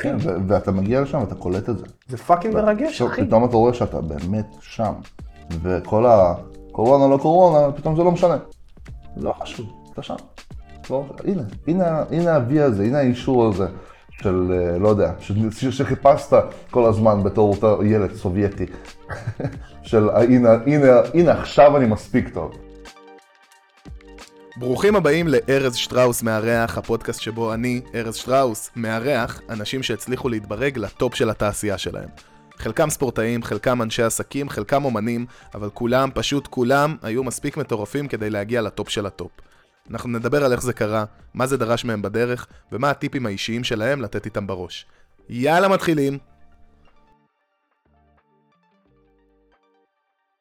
כן, ואתה מגיע לשם ואתה קולט את זה. זה fucking מרגש, אחי. פתאום אתה רואה שאתה באמת שם, וכל הקורונה לא קורונה, פתאום זה לא משנה. לא חשוב, אתה שם. לא, הנה, הנה, הנה ה-V הזה, הנה האישור הזה של, אה, לא יודע, שחיפשת כל הזמן בתור אותו ילד סובייטי. של הנה, הנה, הנה עכשיו אני מספיק טוב. ברוכים הבאים לארז שטראוס מארח, הפודקאסט שבו אני, ארז שטראוס, מארח אנשים שהצליחו להתברג לטופ של התעשייה שלהם. חלקם ספורטאים, חלקם אנשי עסקים, חלקם אומנים, אבל כולם, פשוט כולם, היו מספיק מטורפים כדי להגיע לטופ של הטופ. אנחנו נדבר על איך זה קרה, מה זה דרש מהם בדרך, ומה הטיפים האישיים שלהם לתת איתם בראש. יאללה, מתחילים!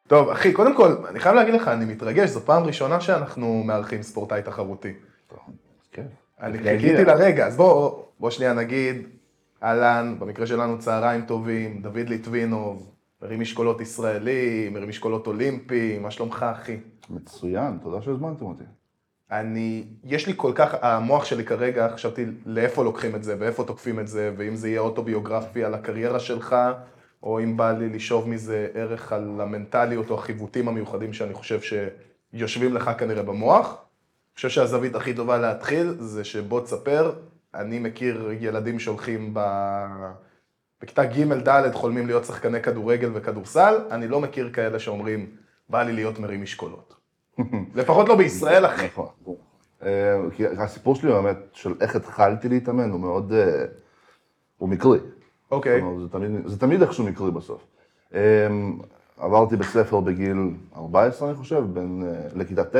טוב, אחי, קודם כל, אני חייב להגיד לך, אני מתרגש, זו פעם ראשונה שאנחנו מארחים ספורטאי תחרותי. כן. אני. חיכיתי לרגע, אז בוא, בוא שנייה נגיד, אהלן, במקרה שלנו צהריים טובים, דוד ליטבינוב, מרים משקולות ישראלי, מרים משקולות אולימפי, מה שלומך אחי? מצוין, תודה שהזמנתם אותי. אני, יש לי כל כך, המוח שלי כרגע, חשבתי לאיפה לוקחים את זה ואיפה תוקפים את זה, ואם זה יהיה אוטוביוגרפי על הקריירה שלך, או אם בא לי לשאוב מזה ערך על המנטליות או החיווטים המיוחדים שאני חושב שיושבים לך כנראה במוח. אני חושב שהזווית הכי טובה להתחיל זה שבוא תספר, אני מכיר ילדים שהולכים ב... בכיתה ג'-ד' חולמים להיות שחקני כדורגל וכדורסל, אני לא מכיר כאלה שאומרים, בא לי להיות מרים משקולות. לפחות לא בישראל, אחי. נכון. אה, כי הסיפור שלי באמת של איך התחלתי להתאמן הוא מאוד, אה, הוא מקרי. אוקיי. זה תמיד, איכשהו מקרי בסוף. אמ, עברתי בית ספר בגיל 14, אני חושב, בין, אה, לכיתה ט'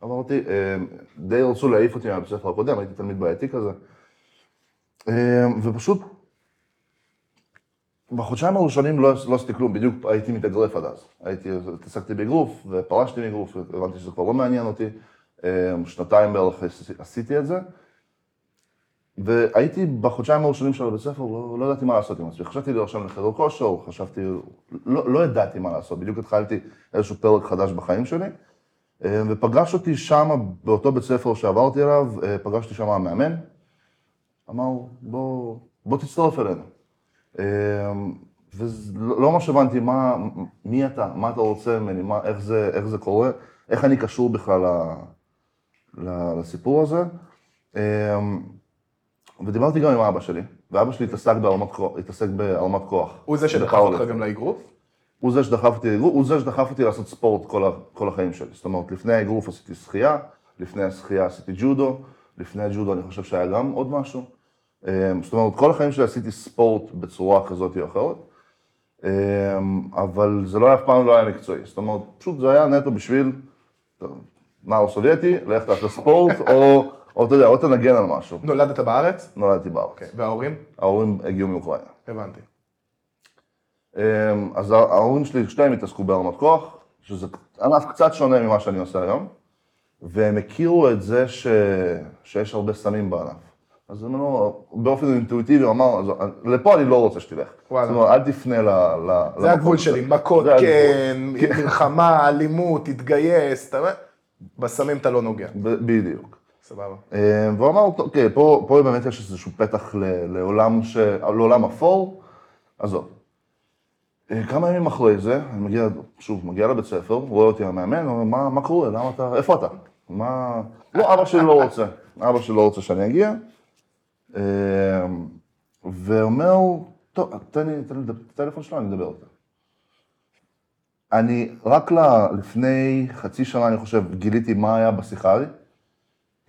עברתי. אמ, די רצו להעיף אותי מהבית ספר הקודם, הייתי תלמיד בעייתי כזה. אמ, ופשוט, בחודשיים הראשונים לא, לא עשיתי כלום, בדיוק הייתי מתאגרף עד אז. הייתי, התעסקתי באגרוף, ופרשתי מאגרוף, הבנתי שזה כבר לא מעניין אותי. שנתיים בערך עשיתי את זה. והייתי בחודשיים הראשונים של הבית ספר, לא, לא ידעתי מה לעשות עם עצמי. חשבתי להירשם לחדר כושר, חשבתי, לא, לא ידעתי מה לעשות. בדיוק התחלתי איזשהו פרק חדש בחיים שלי, אה, ופגש אותי שם, באותו בית ספר שעברתי אליו, אה, פגשתי שם המאמן, אמר, בוא, בוא תצטרף אלינו. אה, ולא לא ממש הבנתי מה, מי אתה, מה אתה רוצה ממני, מה, איך, זה, איך זה קורה, איך אני קשור בכלל לסיפור הזה. ודיברתי גם עם אבא שלי, ואבא שלי התעסק בהרמת כוח. הוא זה שדחף אותך גם לאגרוף? הוא זה שדחף אותי, הוא זה שדחף אותי לעשות ספורט כל, ה, כל החיים שלי. זאת אומרת, לפני האגרוף עשיתי שחייה, לפני השחייה עשיתי ג'ודו, לפני הג'ודו אני חושב שהיה גם עוד משהו. אה, זאת אומרת, כל החיים שלי עשיתי ספורט בצורה כזאת או אחרת, אה, אבל זה לא היה, אף פעם לא היה מקצועי. זאת אומרת, פשוט זה היה נטו בשביל נער סובייטי, לך תעשה ספורט, או, או אתה יודע, או תנגן על משהו. נולדת בארץ? נולדתי בארץ. אוקיי. וההורים? ההורים הגיעו מאוקראינה. הבנתי. אמ, אז ההורים שלי, שניהם התעסקו בהרמת כוח, שזה ענף קצת שונה ממה שאני עושה היום, והם הכירו את זה ש... שיש הרבה סמים בענף. אז הם אמרו, באופן אינטואיטיבי, אמר, "אז לפה אני לא רוצה שתלך. וואלה. זאת אומרת, אל תפנה ל... ל- זה הגבול הזה." שלי, מכות. כן, מלחמה, אלימות, תתגייס, אתה? בסמים אתה לא נוגע. בדיוק. סבבה. אמ, והוא אמר, אוקיי, פה, פה באמת יש איזשהו פתח לעולם, ש... לעולם אפור, עזוב. אה, כמה ימים אחרי זה, אני מגיע, שוב, מגיע לבית ספר, רואה אותי המאמן, אומר, מה, מה קורה, למה אתה, איפה אתה? מה... לא, אבא שלי לא רוצה, אבא שלי לא רוצה שאני אגיע. אמ, ואומר, טוב, תן לי, תן לי את הטלפון שלו, אני אדבר איתה. אני, רק לפני חצי שנה, אני חושב, גיליתי מה היה בשיחה לי.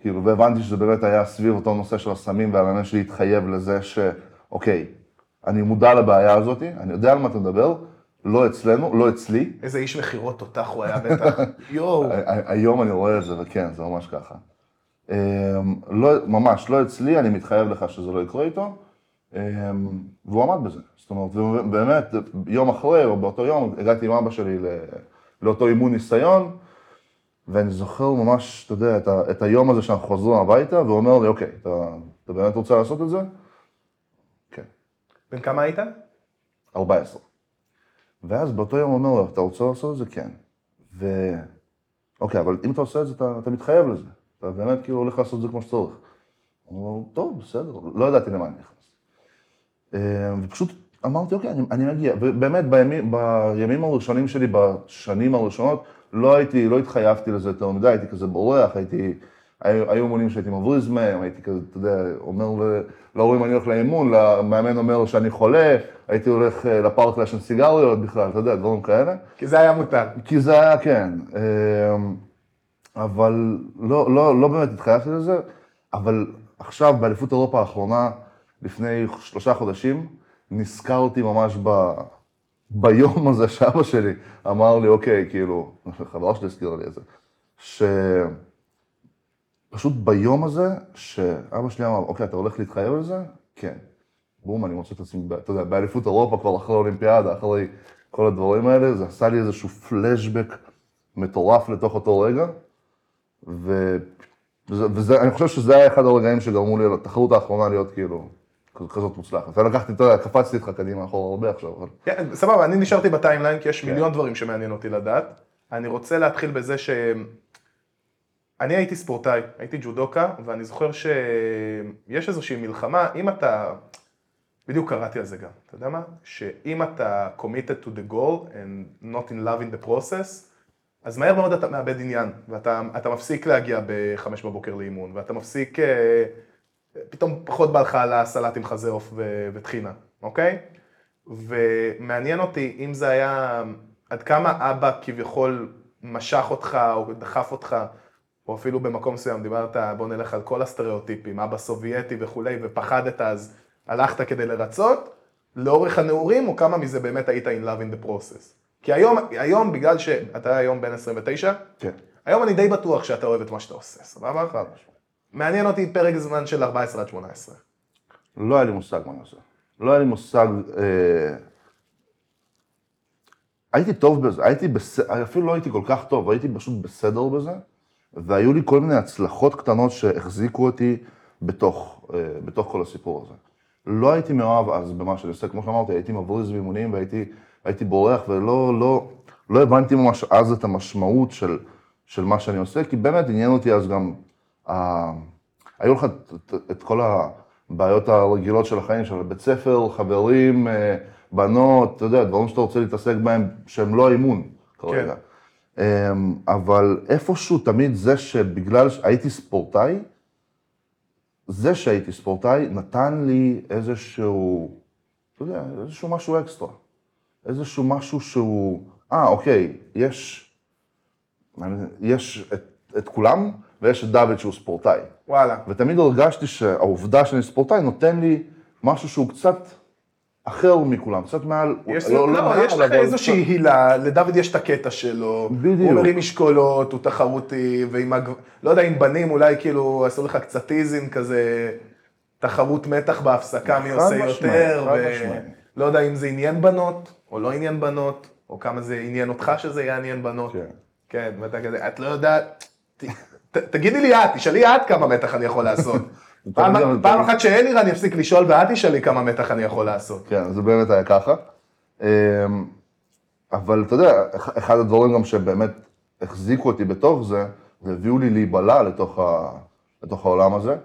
כאילו, והבנתי שזה באמת היה סביב אותו נושא של הסמים, והמאמן שלי התחייב לזה שאוקיי, אני מודע לבעיה הזאת, אני יודע על מה אתה מדבר, לא אצלנו, לא אצלי. איזה איש מכירות תותח הוא היה בטח. יואו. היום אני רואה את זה, וכן, זה ממש ככה. אמ, לא, ממש, לא אצלי, אני מתחייב לך שזה לא יקרה איתו, אמ, והוא עמד בזה. זאת אומרת, ובאמת, יום אחרי, או באותו יום, הגעתי עם אבא שלי לאותו אימון ניסיון, ואני זוכר ממש, אתה יודע, את, ה, את היום הזה שאנחנו חוזרים הביתה, והוא אומר לי, אוקיי, אתה, אתה באמת רוצה לעשות את זה? כן, בן כמה היית? 14. ואז באותו יום הוא אומר לו, אתה רוצה לעשות את זה? כן. ו... אוקיי, אבל אם אתה עושה את זה, אתה, אתה מתחייב לזה. אתה באמת כאילו הולך לעשות את זה כמו שצריך. הוא אומר, טוב, בסדר, לא ידעתי למה אני נכנס. אה, ופשוט אמרתי, אוקיי, אני, אני מגיע. ובאמת, בימים, בימים הראשונים שלי, בשנים הראשונות, לא הייתי, לא התחייבתי לזה יותר מדי, הייתי כזה בורח, הייתי, היו, היו שהייתי מבריז מהם, הייתי כזה, אתה יודע, אומר להורים אני הולך לאימון, למאמן אומר שאני חולה, הייתי הולך אה, לפארק לעשן סיגריות בכלל, אתה יודע, דברים כאלה. כי זה היה מותר. כי זה היה, כן. אמ, אבל לא, לא, לא באמת התחייבתי לזה, אבל עכשיו, באליפות אירופה האחרונה, לפני שלושה חודשים, נזכרתי ממש ב... ביום הזה שאבא שלי אמר לי, אוקיי, כאילו, חברה שלי הזכירה לי את זה, שפשוט ביום הזה, שאבא שלי אמר, אוקיי, אתה הולך להתחייב על זה? כן. בום, אני מוצא את עצמי, אתה יודע, באליפות אירופה כבר אחרי האולימפיאדה, אחרי כל הדברים האלה, זה עשה לי איזשהו פלשבק מטורף לתוך אותו רגע, ו... וזה, וזה, אני חושב שזה היה אחד הרגעים שגרמו לי לתחרות האחרונה להיות כאילו כזאת מוצלחת. אני לקחתי, אתה יודע, קפצתי איתך קדימה אחורה הרבה עכשיו. כן, סבבה, אני נשארתי בטיימליין, כי יש כן. מיליון דברים שמעניין אותי לדעת. אני רוצה להתחיל בזה ש... אני הייתי ספורטאי, הייתי ג'ודוקה, ואני זוכר שיש איזושהי מלחמה, אם אתה... בדיוק קראתי על זה גם, אתה יודע מה? שאם אתה committed to the goal and not in love in the process, אז מהר מאוד אתה מאבד עניין, ואתה מפסיק להגיע בחמש בבוקר לאימון, ואתה מפסיק, אה, פתאום פחות בא לך על הסלט עם חזה עוף וטחינה, אוקיי? ומעניין אותי אם זה היה, עד כמה אבא כביכול משך אותך או דחף אותך, או אפילו במקום מסוים דיברת, בוא נלך על כל הסטריאוטיפים, אבא סובייטי וכולי, ופחדת אז הלכת כדי לרצות, לאורך הנעורים, או כמה מזה באמת היית in love in the process? כי היום, היום בגלל שאתה היום בן 29, כן. היום אני די בטוח שאתה אוהב את מה שאתה עושה, סבבה? מעניין אותי פרק זמן של 14 עד 18. לא היה לי מושג מה אני עושה. לא היה לי מושג... אה... הייתי טוב בזה, הייתי בסדר, אפילו לא הייתי כל כך טוב, הייתי פשוט בסדר בזה, והיו לי כל מיני הצלחות קטנות שהחזיקו אותי בתוך, אה, בתוך כל הסיפור הזה. לא הייתי מאוהב אז במה שאני עושה, כמו שאמרתי, הייתי מבריז באימונים והייתי הייתי בורח ולא לא, לא הבנתי ממש אז את המשמעות של, של מה שאני עושה, כי באמת עניין אותי אז גם, היו לך את, את, את כל הבעיות הרגילות של החיים, של בית ספר, חברים, אה, בנות, אתה יודע, דברים שאתה רוצה להתעסק בהם שהם לא אימון כרגע. כן. אה, אבל איפשהו תמיד זה שבגלל שהייתי ספורטאי, זה שהייתי ספורטאי נתן לי איזשהו, אתה יודע, איזשהו משהו אקסטרה. איזשהו משהו שהוא, אה, אוקיי, יש, יש את, את כולם, ויש את דוד שהוא ספורטאי. וואלה. ותמיד הרגשתי שהעובדה שאני ספורטאי נותן לי משהו שהוא קצת אחר מכולם, קצת מעל, יש, לא, לא, לא, יש לך איזושהי הילה, לדוד יש את הקטע שלו, בדיוק. הוא מרים משקולות, הוא תחרותי, ועם, הג... לא יודע, עם בנים אולי כאילו עשו לך קצת טיזים כזה, תחרות מתח בהפסקה, מי עושה יותר, ולא יודע אם זה עניין בנות, או לא עניין בנות, או כמה זה עניין אותך שזה יעניין בנות. כן. כן, ואתה כזה, את לא יודעת, תגידי לי את, תשאלי את כמה מתח אני יכול לעשות. פעם אחת שאלירן אני אפסיק לשאול ואת תשאלי כמה מתח אני יכול לעשות. כן, זה באמת היה ככה. אמ, אבל אתה יודע, אחד הדברים גם שבאמת החזיקו אותי בתוך זה, והביאו לי להיבלע לתוך, ה, לתוך העולם הזה,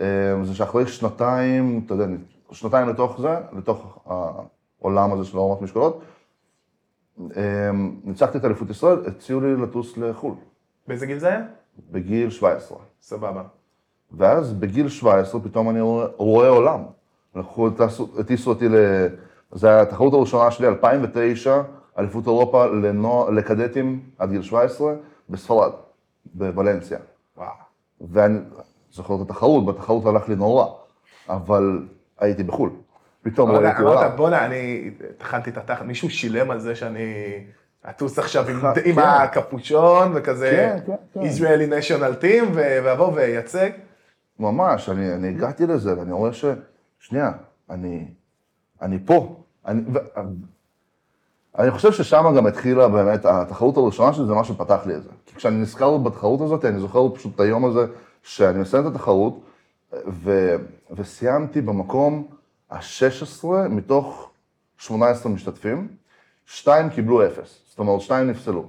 אמ, זה שאחרי שנתיים, אתה יודע, שנתיים לתוך זה, לתוך העולם הזה של עורמת משקולות. אמ, ניצחתי את אליפות ישראל, הציעו לי לטוס לחו"ל. באיזה גיל זה היה? בגיל 17. סבבה. ואז בגיל 17 פתאום אני רואה, עולם. לקחו, הטיסו אותי ל... זו התחרות הראשונה שלי, 2009, אליפות אירופה לנוע, לקדטים עד גיל 17, בספרד, בוולנסיה. וואו. ואני זוכר את התחרות, בתחרות הלך לי נורא, אבל הייתי בחו"ל. פתאום ראיתי עולם. אמרת, בואנה, אני טחנתי את התחת, מישהו שילם על זה שאני אטוס עכשיו עם כן. הקפוצ'ון וכזה, כן, כן, Israeli national team, ואבוא וייצג. ממש, אני הגעתי לזה, ואני רואה ש... שנייה, אני פה. אני חושב ששם גם התחילה באמת, התחרות הראשונה שלי זה מה שפתח לי את זה. כי כשאני נזכר בתחרות הזאת, אני זוכר פשוט את היום הזה שאני מסיים את התחרות, ו... וסיימתי במקום ה-16 מתוך 18 משתתפים, שתיים קיבלו אפס, אומרת שתיים נפסלו.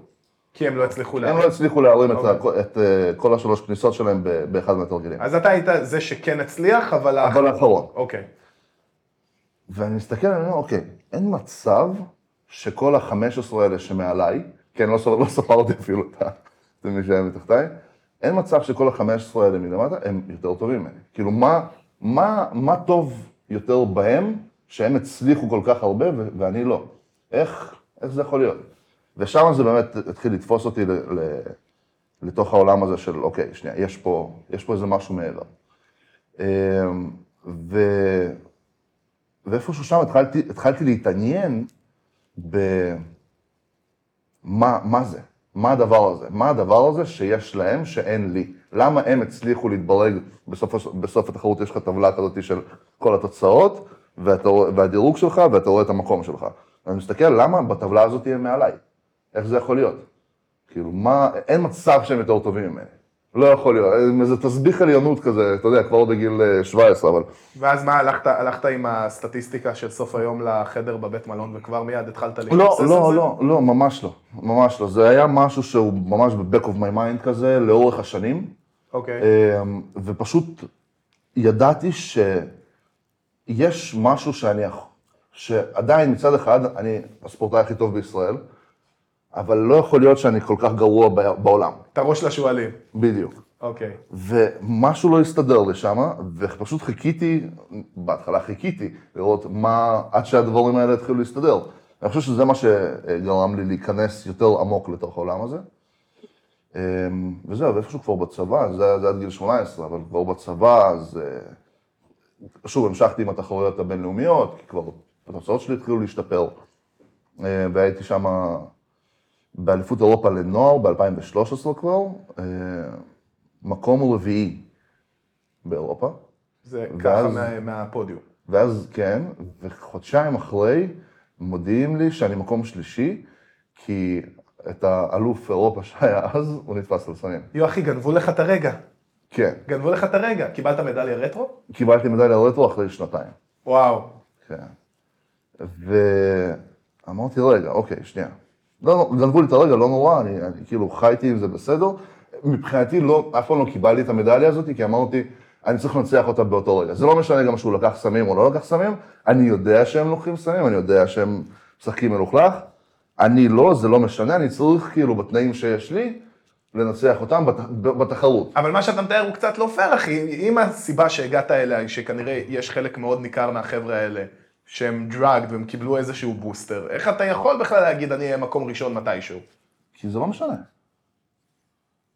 כי הם לא הצליחו להרים. הם לא הצליחו להרים את, אוקיי. את, אה, כל השלוש כניסות שלהם באחד מהתרגילים. אז אתה היית זה שכן הצליח, אבל... אבל האחרון. אוקיי. ואני מסתכל, אני אומר, אוקיי, אין מצב שכל ה-15 האלה שמעליי, כן, לא, לא ספרתי אפילו את מי שהיה מתחתיי, אין מצב שכל ה-15 האלה מלמטה הם יותר טובים ממני. כאילו, מה, מה, מה טוב יותר בהם, שהם הצליחו כל כך הרבה ואני לא? איך, איך זה יכול להיות? ושם זה באמת התחיל לתפוס אותי ל, ל, לתוך העולם הזה של, אוקיי, שנייה, יש פה, יש פה איזה משהו מעבר. אמ, ו... ואיפשהו שם התחלתי, התחלתי להתעניין במה מה זה, מה הדבר הזה, מה הדבר הזה שיש להם שאין לי. למה הם הצליחו להתברג, בסוף, בסוף התחרות יש לך טבלה כזאת של כל התוצאות, ואתה, והדירוג שלך, ואתה רואה את המקום שלך. אני מסתכל, למה בטבלה הזאת הם מעליי? איך זה יכול להיות? כאילו, מה, אין מצב שהם יותר טובים ממני. לא יכול להיות, איזה תסביך עליונות כזה, אתה יודע, כבר בגיל אה, 17, אבל... ואז מה, הלכת, הלכת עם הסטטיסטיקה של סוף היום לחדר בבית מלון וכבר מיד התחלת לא, להתבסס על זה? לא, לא, לא, ממש לא, ממש לא. זה היה משהו שהוא ממש ב-back of my mind כזה, לאורך השנים, אוקיי. אמ, ופשוט ידעתי שיש משהו שאני, שעדיין מצד אחד, אני הספורטאי הכי טוב בישראל, אבל לא יכול להיות שאני כל כך גרוע בעולם, את הראש לשועלים. בדיוק. אוקיי. ומשהו לא הסתדר לי שם, ופשוט חיכיתי, בהתחלה חיכיתי לראות מה, עד שהדברים האלה התחילו להסתדר. אני חושב שזה מה שגרם לי להיכנס יותר עמוק לתוך העולם הזה. אמ, וזהו, ואיפשהו כבר בצבא, זה היה זה עד גיל 18, אבל כבר בצבא, אז אה, שוב, המשכתי עם התחרויות הבינלאומיות, כי כבר התוצאות שלי התחילו להשתפר. אה, והייתי שם באליפות אירופה לנוער ב-2013 כבר, אה, מקום רביעי באירופה, זה ואז- ככה מה, מהפודיום. ואז כן, וחודשיים אחרי מודיעים לי שאני מקום שלישי, כי את האלוף אירופה שהיה אז, הוא נתפס על סמים. יו אחי, גנבו לך את הרגע. כן, גנבו לך את הרגע. קיבלת מדליה רטרו? קיבלתי מדליה רטרו אחרי שנתיים. וואו. כן. ואמרתי, רגע, אוקיי, שנייה. לא, לא, גנבו לי את הרגע, לא נורא, אני, אני כאילו חייתי עם זה בסדר. מבחינתי, לא, אף פעם לא קיבלתי את המדליה הזאת, כי אמרתי, אני צריך לנצח אותה באותו רגע. זה לא משנה גם שהוא לקח סמים או לא לקח סמים, אני יודע שהם לוקחים סמים, אני יודע שהם משחקים מלוכלך. אני לא, זה לא משנה, אני צריך כאילו בתנאים שיש לי, לנצח אותם בת, בתחרות. אבל מה שאתה מתאר הוא קצת לא פייר, אחי. אם הסיבה שהגעת אליה היא שכנראה יש חלק מאוד ניכר מהחבר'ה האלה שהם דראגד והם קיבלו איזשהו בוסטר, איך אתה יכול בכלל להגיד אני אהיה מקום ראשון מתישהו? כי זה לא משנה.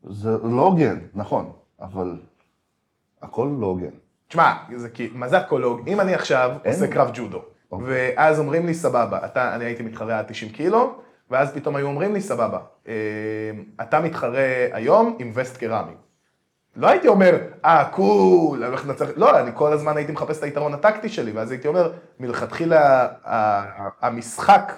זה לא הוגן, נכון, אבל הכל לא הוגן. תשמע, זה כי, מה זה הקולוג? אם אני עכשיו אין. עושה קרב ג'ודו, אוקיי. ואז אומרים לי סבבה, אתה, אני הייתי מתחרה עד 90 קילו, ואז פתאום היו אומרים לי סבבה, אה, אתה מתחרה היום עם וסט קרמי. לא הייתי אומר, אה, קול, אני הולך לנצח, לא, אני כל הזמן הייתי מחפש את היתרון הטקטי שלי, ואז הייתי אומר, מלכתחילה המשחק,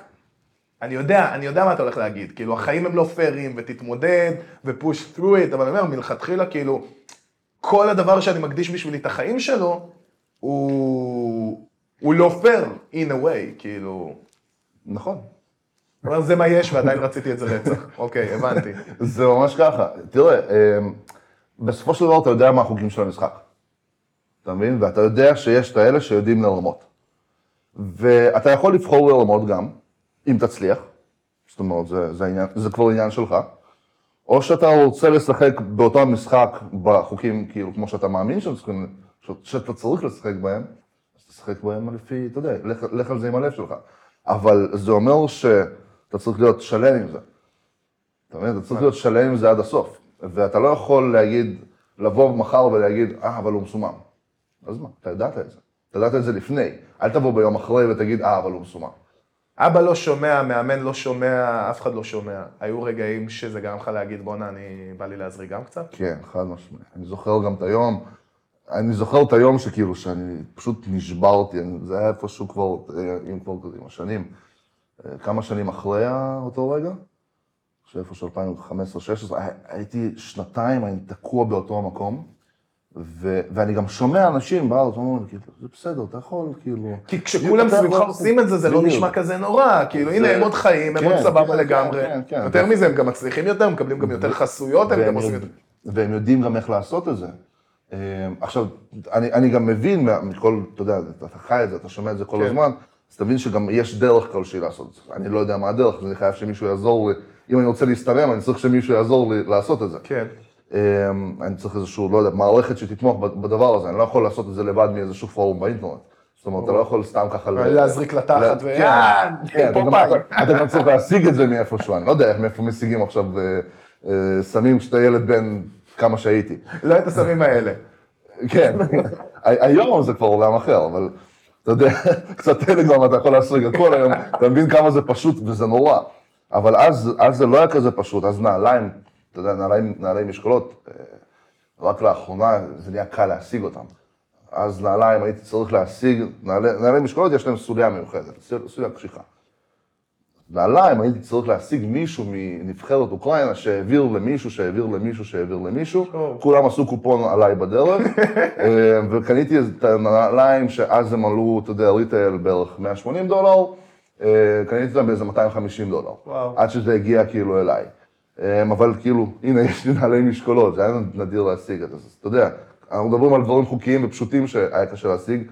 אני יודע, אני יודע מה אתה הולך להגיד, כאילו החיים הם לא פיירים, ותתמודד, ופוש through it, אבל אני אומר, מלכתחילה כאילו, כל הדבר שאני מקדיש בשבילי את החיים שלו, הוא, הוא לא פייר, in a way, כאילו, נכון. אבל זה מה יש ועדיין רציתי את זה רצח. אוקיי, הבנתי. זה ממש ככה. תראה, אמ, בסופו של דבר אתה יודע מה החוקים של המשחק. אתה מבין? ואתה יודע שיש את האלה שיודעים לרמות. ואתה יכול לבחור לרמות גם, אם תצליח. זאת אומרת, זה, זה, עניין, זה כבר עניין שלך. או שאתה רוצה לשחק באותו המשחק בחוקים, כאילו, כמו שאתה מאמין שאתה, צריכים- שאתה צריך לשחק בהם, אז תשחק בהם לפי, אתה יודע, לך, לך על זה עם הלב שלך. אבל זה אומר שאתה צריך להיות שלם עם זה. אתה מבין? אתה צריך להיות שלם עם זה עד הסוף. ואתה לא יכול להגיד, לבוא מחר ולהגיד, אה, אבל הוא מסומם. אז מה? אתה ידעת את זה. אתה ידעת את זה לפני. אל תבוא ביום אחרי ותגיד, אה, אבל הוא מסומם. אבא לא שומע, מאמן לא שומע, אף אחד לא שומע. היו רגעים שזה גרם לך להגיד, בואנה, אני, בא לי להזריק גם קצת? כן, חד משמעית. אני זוכר גם את היום, אני זוכר את היום שכאילו, שאני פשוט נשברתי, אני, זה היה איפשהו כבר, אה, אם כבר עם השנים, אה, כמה שנים אחרי אותו רגע, שאיפשהו 2015-2016, הייתי שנתיים, אני תקוע באותו המקום, ו, ואני גם שומע אנשים בארץ, אומרים כאילו, זה בסדר, אתה יכול, כאילו... כי כשכולם סביבך עושים את זה, זה לא. נשמע כזה נורא. כאילו, הנה, הם עוד חיים, הם כן, עוד סבבה כן, לגמרי. כן, כן. יותר מזה, הם גם מצליחים יותר, מקבלים גם יותר חסויות, הם גם עושים יותר... והם יודעים גם איך לעשות את זה. אה, עכשיו, אני, אני גם מבין מכל, אתה יודע, אתה חי את זה, אתה שומע את זה כל כן. הזמן, אז תבין שגם יש דרך כלשהי לעשות את זה. אני לא יודע מה הדרך, אני חייב שמישהו יעזור לי. אם אני רוצה להסתרם, אני צריך שמישהו יעזור לי לעשות את זה. כן. אמ, אני צריך איזשהו, לא יודע, מערכת שתתמוך בדבר הזה, אני לא יכול לעשות את זה לבד מאיזשהו פורום באינטרנט. זאת אומרת, אתה לא יכול סתם ככה... להזריק לתחת ו- כן, אה, כן, אתה גם- צריך להשיג את זה מאיפשהו, אני לא יודע מאיפה משיגים עכשיו אה, אה, סמים כשאתה ילד בן כמה שהייתי. לא את הסמים האלה. כן, היום זה כבר עולם אחר, אבל אתה יודע, קצת טלגרם אתה יכול להשיג הכל היום, אתה מבין כמה זה פשוט וזה נורא. אבל אז, אז זה לא היה כזה פשוט, אז נעליים, אתה יודע, נעליים, נעליים משקולות, אה, רק לאחרונה זה נהיה קל להשיג אותם. אז נעליים הייתי צריך להשיג, נעלי, נעליים משקולות יש להם סוליה מיוחדת, סול- סוליה קשיחה. נעליים הייתי צריך להשיג מישהו מנבחרת אוקראינה שהעביר למישהו, שהעביר למישהו, שהעביר למישהו. כולם עשו קופון עליי בדרך, אה, וקניתי את הנעליים שאז הם עלו, אתה יודע, ריטייל בערך 180 דולר, קניתי אותם באיזה 250 דולר, וואו. עד שזה הגיע כאילו אליי. אה, אבל כאילו, הנה, יש לי נעלי משקולות, זה היה נדיר להשיג את זה, אז אתה יודע, אנחנו מדברים על דברים חוקיים ופשוטים שהיה קשה להשיג,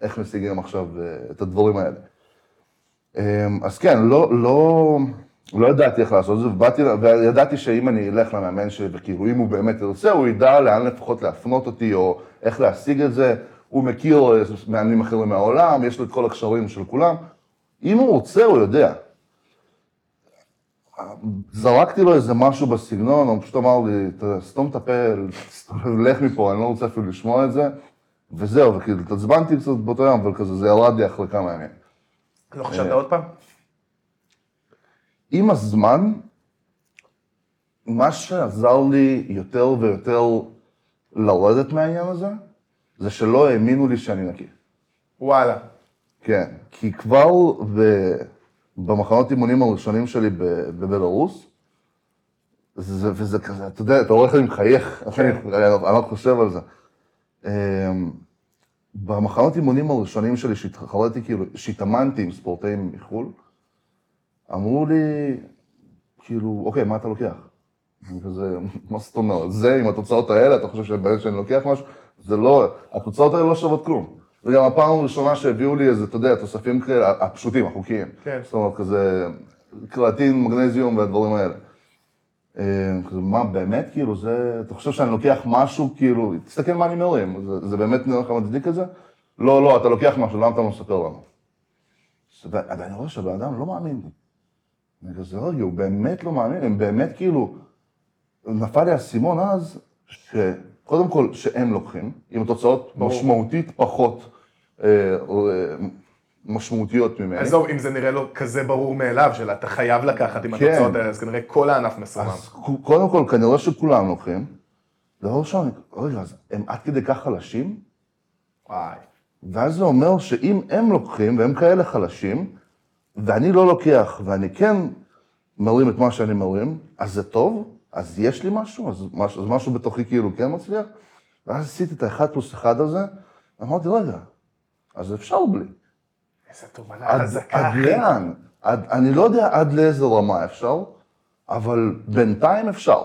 איך משיגים עכשיו אה, את הדברים האלה. אמ, אז כן, לא, לא, לא ידעתי איך לעשות את זה, ובאתי, וידעתי שאם אני אלך למאמן שלי, וכאילו אם הוא באמת ירצה, הוא ידע לאן לפחות להפנות אותי, או איך להשיג את זה. הוא מכיר אה, מאמנים אחרים מהעולם, יש לו את כל הקשרים של כולם. אם הוא רוצה, הוא יודע. זרקתי לו איזה משהו בסגנון, הוא פשוט אמר לי, "אתה סתום את הפה, לך מפה, אני לא רוצה אפילו לשמוע את זה, וזהו, וכאילו, התעצבנתי קצת באותו יום, אבל כזה, זה ירד לי אחרי כמה ימים. לא חשבת עוד פעם? עם הזמן, מה שעזר לי יותר ויותר לרדת מהעניין הזה, זה שלא האמינו לי שאני נקי. וואלה. כן, כי כבר ב... במחנות אימונים הראשונים שלי ב- בבלארוס, זה, וזה כזה, אתה יודע, אתה רואה איך אני מחייך, איך אני, אני, אני לא חושב על זה. אמ, במחנות אימונים הראשונים שלי, שהתחרתי כאילו, שהתאמנתי עם ספורטאים מחו"ל, אמרו לי, כאילו, אוקיי, מה אתה לוקח? כזה, מה זאת אומרת? זה, עם התוצאות האלה, אתה חושב שבאמת שאני לוקח משהו? זה לא, התוצאות האלה לא שוות כלום. זה גם הפעם הראשונה שהביאו לי איזה, אתה יודע, תוספים כאלה, הפשוטים, החוקיים. כן. זאת אומרת, כזה, קרטין, מגנזיום והדברים האלה. אה, כזה, מה, באמת, כאילו, זה, אתה חושב שאני לוקח משהו, כאילו, תסתכל מה אני מרים, זה, זה באמת נראה לך מצדיק את זה? לא, לא, אתה לוקח משהו, למה אתה לא מספר לנו? אז אני רואה שהבן אדם לא מאמין לי. אני כזה, רגע, הוא באמת לא מאמין, הם באמת כאילו, נפל לי האסימון אז, שקודם כל, שהם לוקחים, עם תוצאות. משמעותית פחות אה, אה, משמעותיות ממני. עזוב, אם זה נראה לו כזה ברור מאליו, של אתה חייב לקחת עם כן. התוצאות האלה, אז כנראה כל הענף מסומם. אז קודם כל, כנראה שכולם לוקחים. דבר ראשון, רגע, אז הם עד כדי כך חלשים? וואי. ואז זה אומר שאם הם לוקחים, והם כאלה חלשים, ואני לא לוקח, ואני כן מרים את מה שאני מרים, אז זה טוב? אז יש לי משהו? אז משהו, אז משהו בתוכי כאילו כן מצליח? ואז עשיתי את האחד פלוס אחד הזה, ואמרתי, רגע, אז אפשר בלי. איזה תובנה עד, חזקה, עד אחי. לאן? עד, אני לא יודע עד לאיזה רמה אפשר, אבל בינתיים אפשר.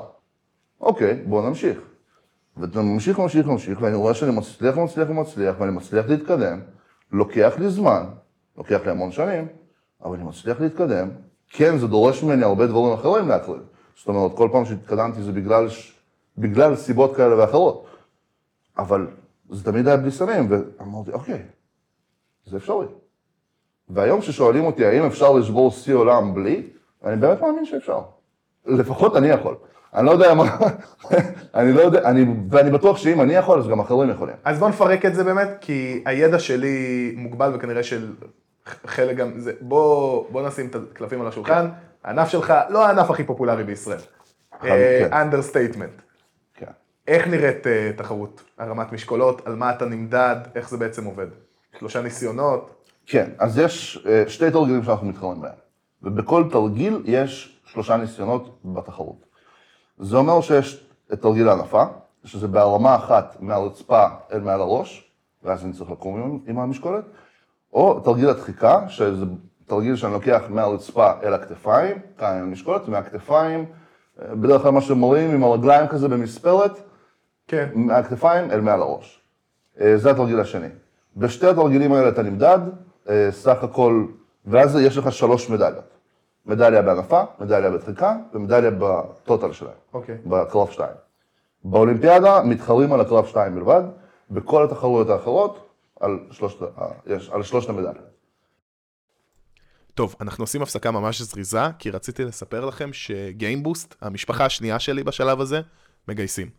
אוקיי, בואו נמשיך. ואתה ממשיך, ממשיך, ממשיך, ואני רואה שאני מצליח, מצליח ומצליח, ואני מצליח להתקדם. לוקח לי זמן, לוקח לי המון שנים, אבל אני מצליח להתקדם. כן, זה דורש ממני הרבה דברים אחרים להקריב. זאת אומרת, כל פעם שהתקדמתי זה בגלל, בגלל סיבות כאלה ואחרות. אבל זה תמיד היה בלי סמים, ואמרתי, אוקיי, זה אפשרי. והיום כששואלים אותי האם אפשר לשבור שיא עולם בלי, אני באמת מאמין שאפשר. לפחות אני יכול. אני לא יודע מה, אני לא יודע, אני, ואני בטוח שאם אני יכול, אז גם אחרים יכולים. אז בוא נפרק את זה באמת, כי הידע שלי מוגבל וכנראה של חלק גם, זה, בוא, בוא נשים את הקלפים על השולחן, הענף שלך לא הענף הכי פופולרי בישראל. כן. understatement. כן. איך נראית אה, תחרות? הרמת משקולות, על מה אתה נמדד, איך זה בעצם עובד? שלושה ניסיונות, כן, אז יש אה, שתי תרגילים שאנחנו מתחרים בהם, ובכל תרגיל יש שלושה ניסיונות בתחרות. זה אומר שיש את תרגיל ההנפה, שזה בהרמה אחת מהרצפה אל מעל הראש, ואז אני צריך לקום עם, עם המשקולת, או תרגיל הדחיקה, שזה תרגיל שאני לוקח מהרצפה אל הכתפיים, כאן עם המשקולת, ומהכתפיים, אה, בדרך כלל מה שמורים עם הרגליים כזה במספרת, כן. מהכתפיים אל מעל הראש. אה, זה התרגיל השני. בשתי התרגילים האלה אתה נמדד, אה, סך הכל, ואז יש לך שלוש מדליות. מדליה בהנפה, מדליה בדחיקה ומדליה בטוטל שלהם, אוקיי. בקרב שתיים. באולימפיאדה מתחרים על הקרב שתיים בלבד, בכל התחרויות האחרות על שלושת, יש- על שלושת המדליות. טוב, אנחנו עושים הפסקה ממש זריזה, כי רציתי לספר לכם שגיימבוסט, המשפחה השנייה שלי בשלב הזה, מגייסים.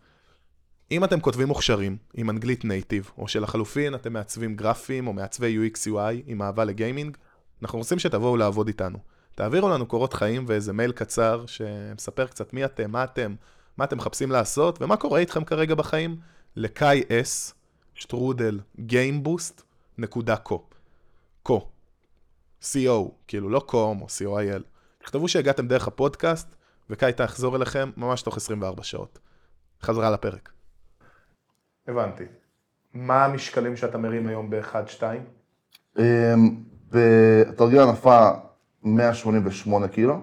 אם אתם כותבים מוכשרים עם אנגלית native, או שלחלופין אתם מעצבים גרפיים או מעצבי UX UI עם אהבה לגיימינג, אנחנו רוצים שתבואו לעבוד איתנו. תעבירו לנו קורות חיים ואיזה מייל קצר שמספר קצת מי אתם, מה אתם, מה אתם מחפשים לעשות ומה קורה איתכם כרגע בחיים, לקאי אס, שטרודל, גיימבוסט, נקודה קו. קו. CO, כאילו לא קום או co.il. תכתבו שהגעתם דרך הפודקאסט, וקאי תחזור אליכם ממש תוך 24 שעות. חזרה לפרק. הבנתי. מה המשקלים שאתה מרים היום ב-1-2? אמ, בתרגיל הנפה 188 קילו,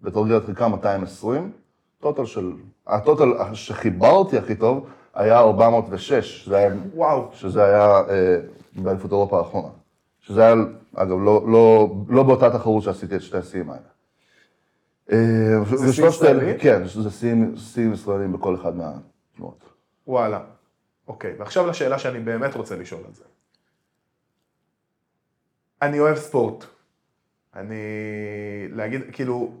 בתרגיל הדחיקה 220, טוטל של, הטוטל שחיברתי הכי טוב היה 406, שזה היה, וואו. שזה היה אה, באליפות אירופה האחרונה. שזה היה, אגב, לא, לא, לא באותה תחרות שעשיתי את שתי השיאים האלה. אה, זה שיא ישראלי? כן, זה שיאים ישראלים בכל אחד מהתנועות. וואלה. אוקיי, ועכשיו לשאלה שאני באמת רוצה לשאול על זה. אני אוהב ספורט. אני... להגיד, כאילו,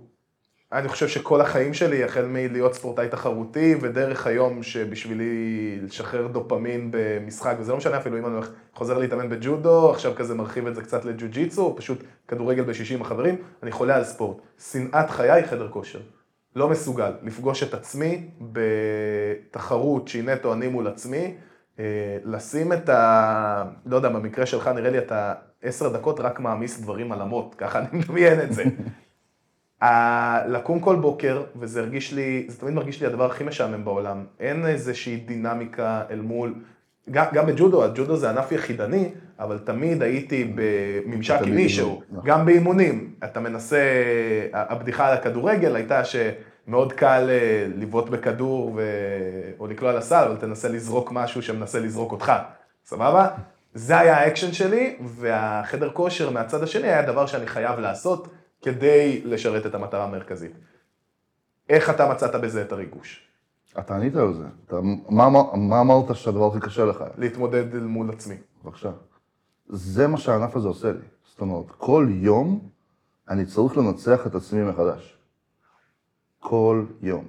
אני חושב שכל החיים שלי, החל מלהיות ספורטאי תחרותי, ודרך היום שבשבילי לשחרר דופמין במשחק, וזה לא משנה אפילו אם אני חוזר להתאמן בג'ודו, עכשיו כזה מרחיב את זה קצת לג'ו-ג'יצו, פשוט כדורגל בשישי עם החברים, אני חולה על ספורט. שנאת חיי חדר כושר. לא מסוגל לפגוש את עצמי בתחרות שהיא נטו אני מול עצמי, אה, לשים את ה... לא יודע, במקרה שלך נראה לי אתה עשר דקות רק מעמיס דברים על אמות, ככה אני מדמיין את זה. לקום כל בוקר, וזה הרגיש לי, זה תמיד מרגיש לי הדבר הכי משעמם בעולם. אין איזושהי דינמיקה אל מול, גם, גם בג'ודו, הג'ודו זה ענף יחידני, אבל תמיד הייתי בממשק עם מישהו, נכון. גם באימונים. אתה מנסה, הבדיחה על הכדורגל הייתה שמאוד קל אה, לבעוט בכדור ו... או לקלוע על הסל, אבל תנסה לזרוק משהו שמנסה לזרוק אותך, סבבה? זה היה האקשן שלי, והחדר כושר מהצד השני היה דבר שאני חייב לעשות כדי לשרת את המטרה המרכזית. איך אתה מצאת בזה את הריגוש? אתה ענית על זה. אתה, מה, מה אמרת שהדבר הכי קשה לך? להתמודד מול עצמי. בבקשה. זה מה שהענף הזה עושה לי. זאת אומרת, כל יום אני צריך לנצח את עצמי מחדש. כל יום.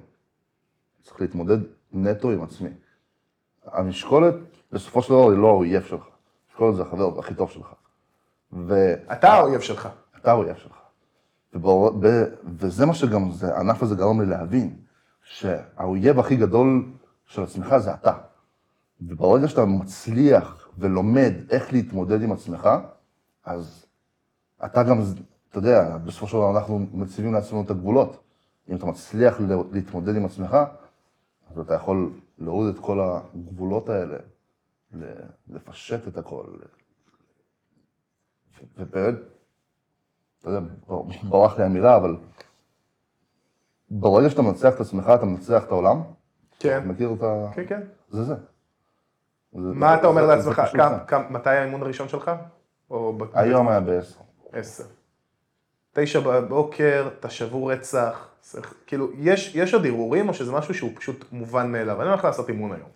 צריך להתמודד נטו עם עצמי. המשקולת, בסופו של דבר, היא לא האויב שלך. המשקולת זה החבר הכי טוב שלך. ואתה אתה האויב שלך. האויב שלך. ובור... ב... וזה מה שגם, זה, הענף הזה גרם לי להבין, שהאויב הכי גדול של עצמך זה אתה. וברגע שאתה מצליח ולומד איך להתמודד עם עצמך, אז אתה גם, אתה יודע, בסופו של דבר אנחנו מציבים לעצמנו את הגבולות. אם אתה מצליח להתמודד עם עצמך, אז אתה יכול להוריד את כל הגבולות האלה, לפשט את הכל. ובאמת, אתה יודע, ברח לי המילה, אבל ברגע שאתה מנצח את עצמך, אתה מנצח את העולם. כן. אתה מכיר את ה... כן, כן. זה זה. מה אתה אומר לעצמך? מתי האימון הראשון שלך? היום היה בעשר. עשר. תשע בבוקר, אתה שבור רצח, כאילו, יש, יש עוד הרהורים או שזה משהו שהוא פשוט מובן מאליו? אני הולך לעשות אימון היום.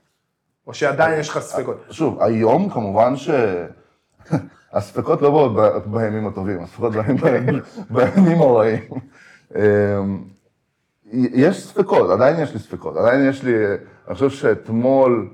או שעדיין יש לך ספקות. שוב, היום כמובן ש... הספקות לא באות בימים הטובים, הספקות ב- בימים הרעים. אמ, יש ספקות, עדיין יש לי ספקות, עדיין יש לי, אני חושב שאתמול,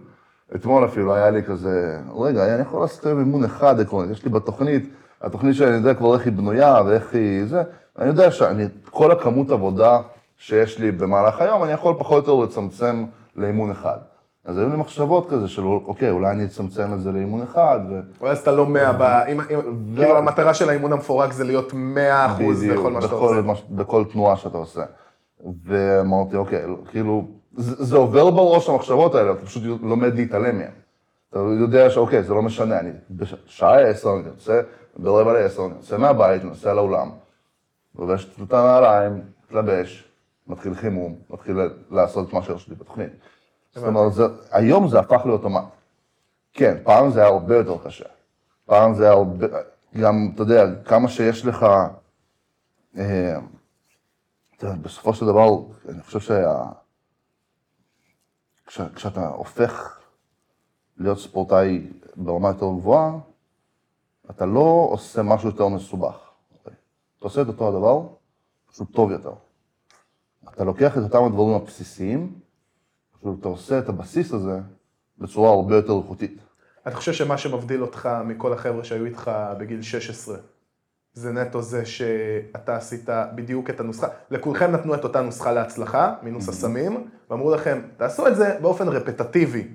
אתמול אפילו היה לי כזה, רגע, אני יכול לעשות היום אימון אחד עקרונית, יש לי בתוכנית, התוכנית שאני יודע כבר איך היא בנויה ואיך היא זה, אני יודע שאני, כל הכמות עבודה שיש לי במהלך היום, אני יכול פחות או יותר לצמצם לאימון אחד. אז היו לי מחשבות כזה של, אוקיי, אולי אני אצמצם את זה לאימון אחד, ו... ואז אתה לא מאה, ב... אם- אם- כאילו המטרה של האימון המפורק זה להיות מאה אחוז בכל מה שאתה עושה. בכל תנועה שאתה עושה. ואמרתי, אוקיי, כאילו, זה, זה עובר בראש המחשבות האלה, אתה פשוט לומד להתעלם מהן. אתה יודע שאוקיי, זה לא משנה, אני בשעה עשר אני יוצא, ברבע לעשר אני יוצא מהבית, נוסע לאולם, לובש את הנעליים, מתלבש, מתחיל חימום, מתחיל לעשות את מה שיש לי בתוכנית. זאת אומרת, זה, היום זה הפך לאוטומט. כן, פעם זה היה הרבה יותר קשה. פעם זה היה הרבה, גם, אתה יודע, כמה שיש לך, אה, בסופו של דבר, אני חושב שה... כש, כשאתה הופך להיות ספורטאי ברמה יותר גבוהה, אתה לא עושה משהו יותר מסובך. אתה עושה את אותו הדבר, פשוט טוב יותר. אתה לוקח את אותם הדברים הבסיסיים, פשוט אתה עושה את הבסיס הזה בצורה הרבה יותר איכותית. אתה חושב שמה שמבדיל אותך מכל החבר'ה שהיו איתך בגיל 16, זה נטו זה שאתה עשית בדיוק את הנוסחה, לכולכם נתנו את אותה נוסחה להצלחה, מינוס הסמים, ואמרו לכם, תעשו את זה באופן רפטטיבי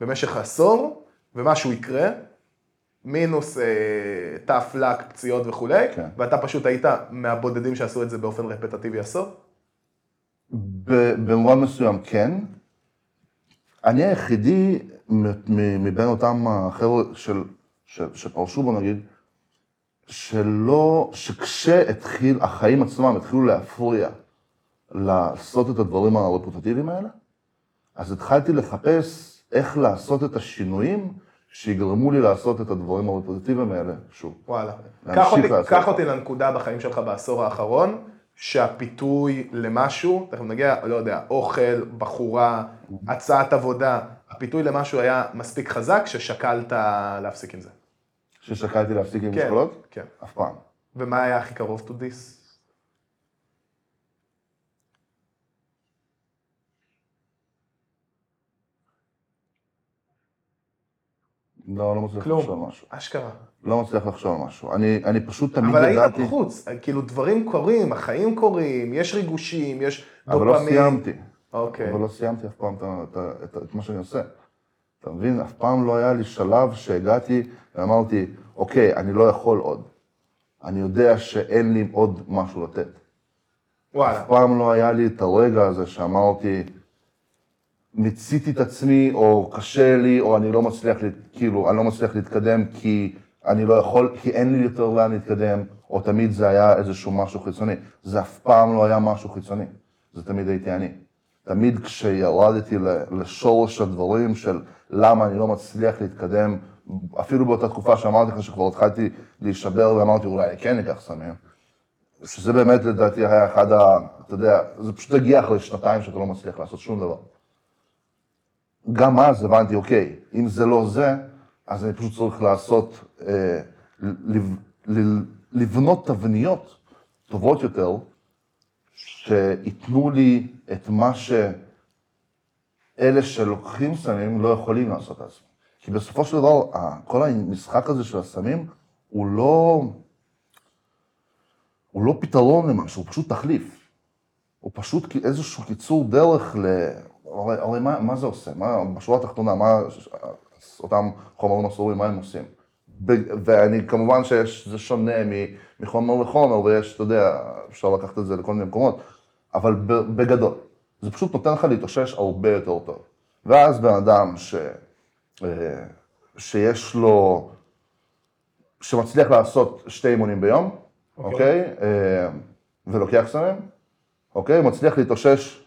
במשך עשור, ומשהו יקרה, מינוס אה, tough luck, פציעות וכולי, כן. ואתה פשוט היית מהבודדים שעשו את זה באופן רפטטיבי עשור? במובן מסוים כן. אני היחידי מבין אותם החבר'ה של, של, שפרשו בו נגיד, שלא, שכשהתחיל, החיים עצמם התחילו להפריע לעשות את הדברים הרפוטטיביים האלה, אז התחלתי לחפש איך לעשות את השינויים שיגרמו לי לעשות את הדברים הרפוטטיביים האלה שוב. וואלה. קח אותי, אותי לנקודה בחיים שלך בעשור האחרון, שהפיתוי למשהו, תכף נגיע, לא יודע, אוכל, בחורה, הצעת עבודה, הפיתוי למשהו היה מספיק חזק ששקלת להפסיק עם זה. ששקלתי להפסיק עם כן, משקולות? כן. אף פעם. ומה היה הכי קרוב to this? לא, לא מצליח כלום. לחשוב על משהו. אשכרה. לא מצליח לחשוב על משהו. אני, אני פשוט תמיד אבל היית ידעתי... בחוץ, כאילו דברים קורים, החיים קורים, יש ריגושים, יש אבל לא. סיימתי. אוקיי. אבל לא סיימתי אף פעם את, את, את, את מה שאני עושה. אתה מבין? אף פעם לא היה לי שלב שהגעתי ואמרתי, אוקיי, אני לא יכול עוד. אני יודע שאין לי עוד משהו לתת. וואלה. אף פעם לא היה לי את הרגע הזה שאמרתי, מיציתי את עצמי, או קשה לי, או אני לא מצליח, כאילו, אני לא מצליח להתקדם כי אני לא יכול, כי אין לי יותר לאן להתקדם, או תמיד זה היה איזשהו משהו חיצוני. זה אף פעם לא היה משהו חיצוני, זה תמיד הייתי אני. תמיד כשירדתי לשורש הדברים של למה אני לא מצליח להתקדם, אפילו באותה תקופה שאמרתי לך שכבר התחלתי להישבר ואמרתי אולי כן אקח סמים, שזה באמת לדעתי היה אחד ה... אתה יודע, זה פשוט הגיע אחרי שנתיים שאתה לא מצליח לעשות שום דבר. גם אז הבנתי, אוקיי, אם זה לא זה, אז אני פשוט צריך לעשות, אה, לבנות תבניות טובות יותר, שייתנו לי את מה שאלה שלוקחים סמים לא יכולים לעשות לעצמם. כי בסופו של דבר, כל המשחק הזה של הסמים, הוא לא... הוא לא פתרון למשהו, הוא פשוט תחליף. הוא פשוט איזשהו קיצור דרך ל... הרי, הרי מה, מה זה עושה? מה, בשורה התחתונה, מה אותם חומרים אסורים, מה הם עושים? ואני, כמובן שזה שונה מחומר לחומר, ויש, אתה יודע, אפשר לקחת את זה לכל מיני מקומות, אבל בגדול, זה פשוט נותן לך להתאושש הרבה יותר טוב. ואז בן אדם ש, אה, שיש לו, שמצליח לעשות שתי אימונים ביום, אוקיי. אוקיי? אה, ולוקח סמים, אוקיי? מצליח להתאושש,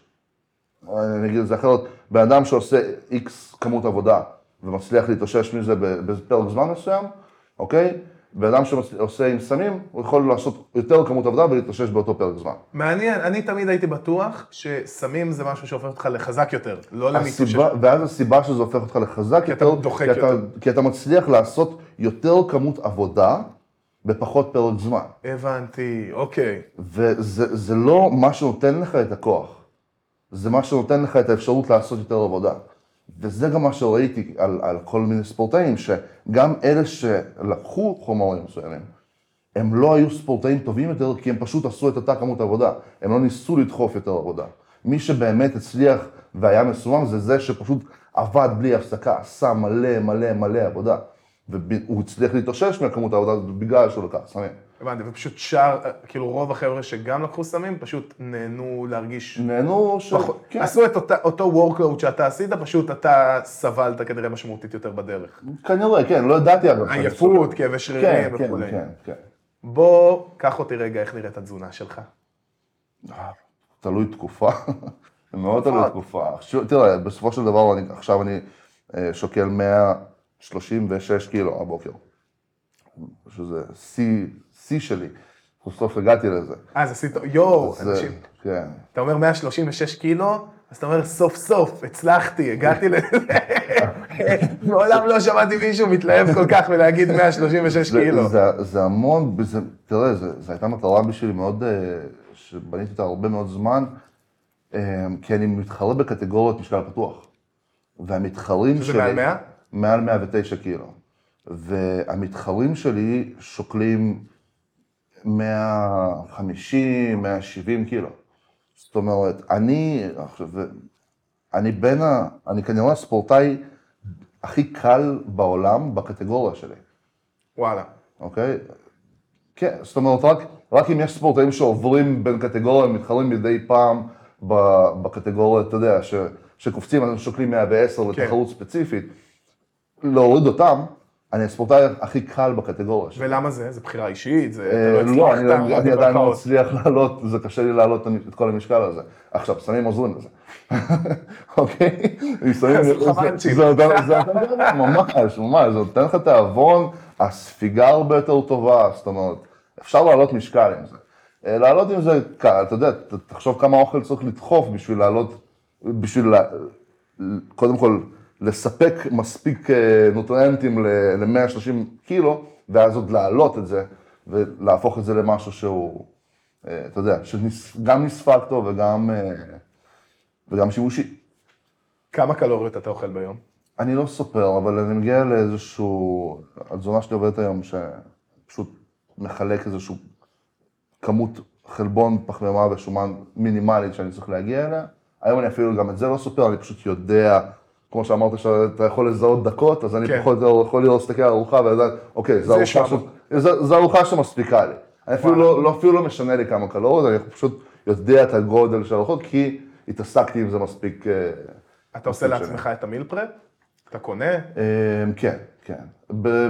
אני אגיד את זה אחרת, בן אדם שעושה איקס כמות עבודה ומצליח להתאושש מזה בפרק זמן מסוים, אוקיי? בן אדם שעושה עם סמים, הוא יכול לעשות יותר כמות עבודה ולהתאושש באותו פרק זמן. מעניין, אני תמיד הייתי בטוח שסמים זה משהו שהופך אותך לחזק יותר, לא. הסיבה, ואז הסיבה שזה הופך אותך לחזק כי אתה יותר, דוחק כי אתה, יותר. כי אתה מצליח לעשות יותר כמות עבודה בפחות פרק זמן. הבנתי, אוקיי. וזה זה לא מה שנותן לך את הכוח, זה מה שנותן לך את האפשרות לעשות יותר עבודה. וזה גם מה שראיתי על, על כל מיני ספורטאים, שגם אלה שלקחו חומרים מסוימים, הם לא היו ספורטאים טובים יותר, כי הם פשוט עשו את אותה כמות עבודה. הם לא ניסו לדחוף יותר עבודה. מי שבאמת הצליח והיה מסומם זה זה שפשוט עבד בלי הפסקה, עשה מלא מלא מלא עבודה. והוא הצליח להתאושש מהכמות העבודה הזאת בגלל שהוא לקח סמים. הבנתי, ופשוט שאר, כאילו רוב החבר'ה שגם לקחו סמים, פשוט נהנו להרגיש... נהנו ש... פחות. כן. עשו את אותה, אותו workload שאתה עשית, פשוט אתה סבלת כנראה משמעותית יותר בדרך. כנראה, כן, לא ידעתי אגב. עייפות, כאבי כן, שרירים כן, וכולי. כן, כן. בוא, קח אותי רגע, איך נראית התזונה שלך? תלוי תקופה. מאוד תלוי תקופה. תראה, בסופו של דבר, אני, עכשיו אני אה, שוקל 136 קילו הבוקר. שזה שיא, שיא שלי. סוף סוף הגעתי לזה. אז אה, עשית, יואו, זה- אנשים, כן. אתה אומר 136 קילו, אז אתה אומר סוף סוף, הצלחתי, הגעתי לזה. מעולם לא שמעתי מישהו מתלהב כל כך ולהגיד 136 זה, קילו. זה, זה המון, תראה, זה הייתה מטרה בשבילי מאוד, אה, שבניתי אותה הרבה מאוד זמן, אה, כי אני מתחרה בקטגוריות משקל פתוח. והמתחרים שזה שלי... מעל 100? מעל 109 קילו. והמתחרים שלי שוקלים 150, 170 קילו. זאת אומרת, אני, עכשיו, אני בין ה... אני כנראה הספורטאי הכי קל בעולם בקטגוריה שלי. וואלה. אוקיי? כן, זאת אומרת, רק, רק אם יש ספורטאים שעוברים בין קטגוריה, מתחרים מדי פעם בקטגוריה, אתה יודע, ש, שקופצים, אז שוקלים 110 כן. לתחרות ספציפית, להוריד אותם, אני הספורטאי הכי קל בקטגוריה שלי. ולמה זה? זה בחירה אישית? זה... אה, אתה לא, אני, עדיין לא. מצליח לעלות, זה קשה לי לעלות את כל המשקל הזה. עכשיו, סמים עוזרים לזה, אוקיי? אז חמנצ'ים. זה נותן- ממש, ממש, זה נותן לך תיאבון, הספיגה הרבה יותר טובה, זאת אומרת, אפשר לעלות משקל עם זה. אה, לעלות עם זה קל, אתה יודע, תחשוב כמה אוכל צריך לדחוף בשביל לעלות, בשביל, קודם כל, לספק מספיק אה, נוטריאנטים ל-130 קילו, ואז עוד להעלות את זה, ולהפוך את זה למשהו שהוא, אה, אתה יודע, שגם נספג טוב וגם, אה, וגם שימושי. כמה קלוריות אתה אוכל ביום? אני לא סופר, אבל אני מגיע לאיזשהו, התזונה שלי עובדת היום, שפשוט מחלק איזשהו כמות חלבון, פחמימה ושומן מינימלית שאני צריך להגיע אליה. היום אני אפילו גם את זה לא סופר, אני פשוט יודע, כמו שאמרת שאתה יכול לזהות דקות, אז אני כן. פחות או יכול לראות, להסתכל על ארוחה ולדעת, אוקיי, זו זה ארוחה. ש... זו, זו ארוחה שמספיקה לי. אני אפילו לא, לא, אפילו לא משנה לי כמה קלוריות, אני פשוט יודע את הגודל של הארוחות, כי התעסקתי עם זה מספיק. אה, אתה עושה מספיק לעצמך את המיל פרפ? אתה קונה? אמ, כן, כן.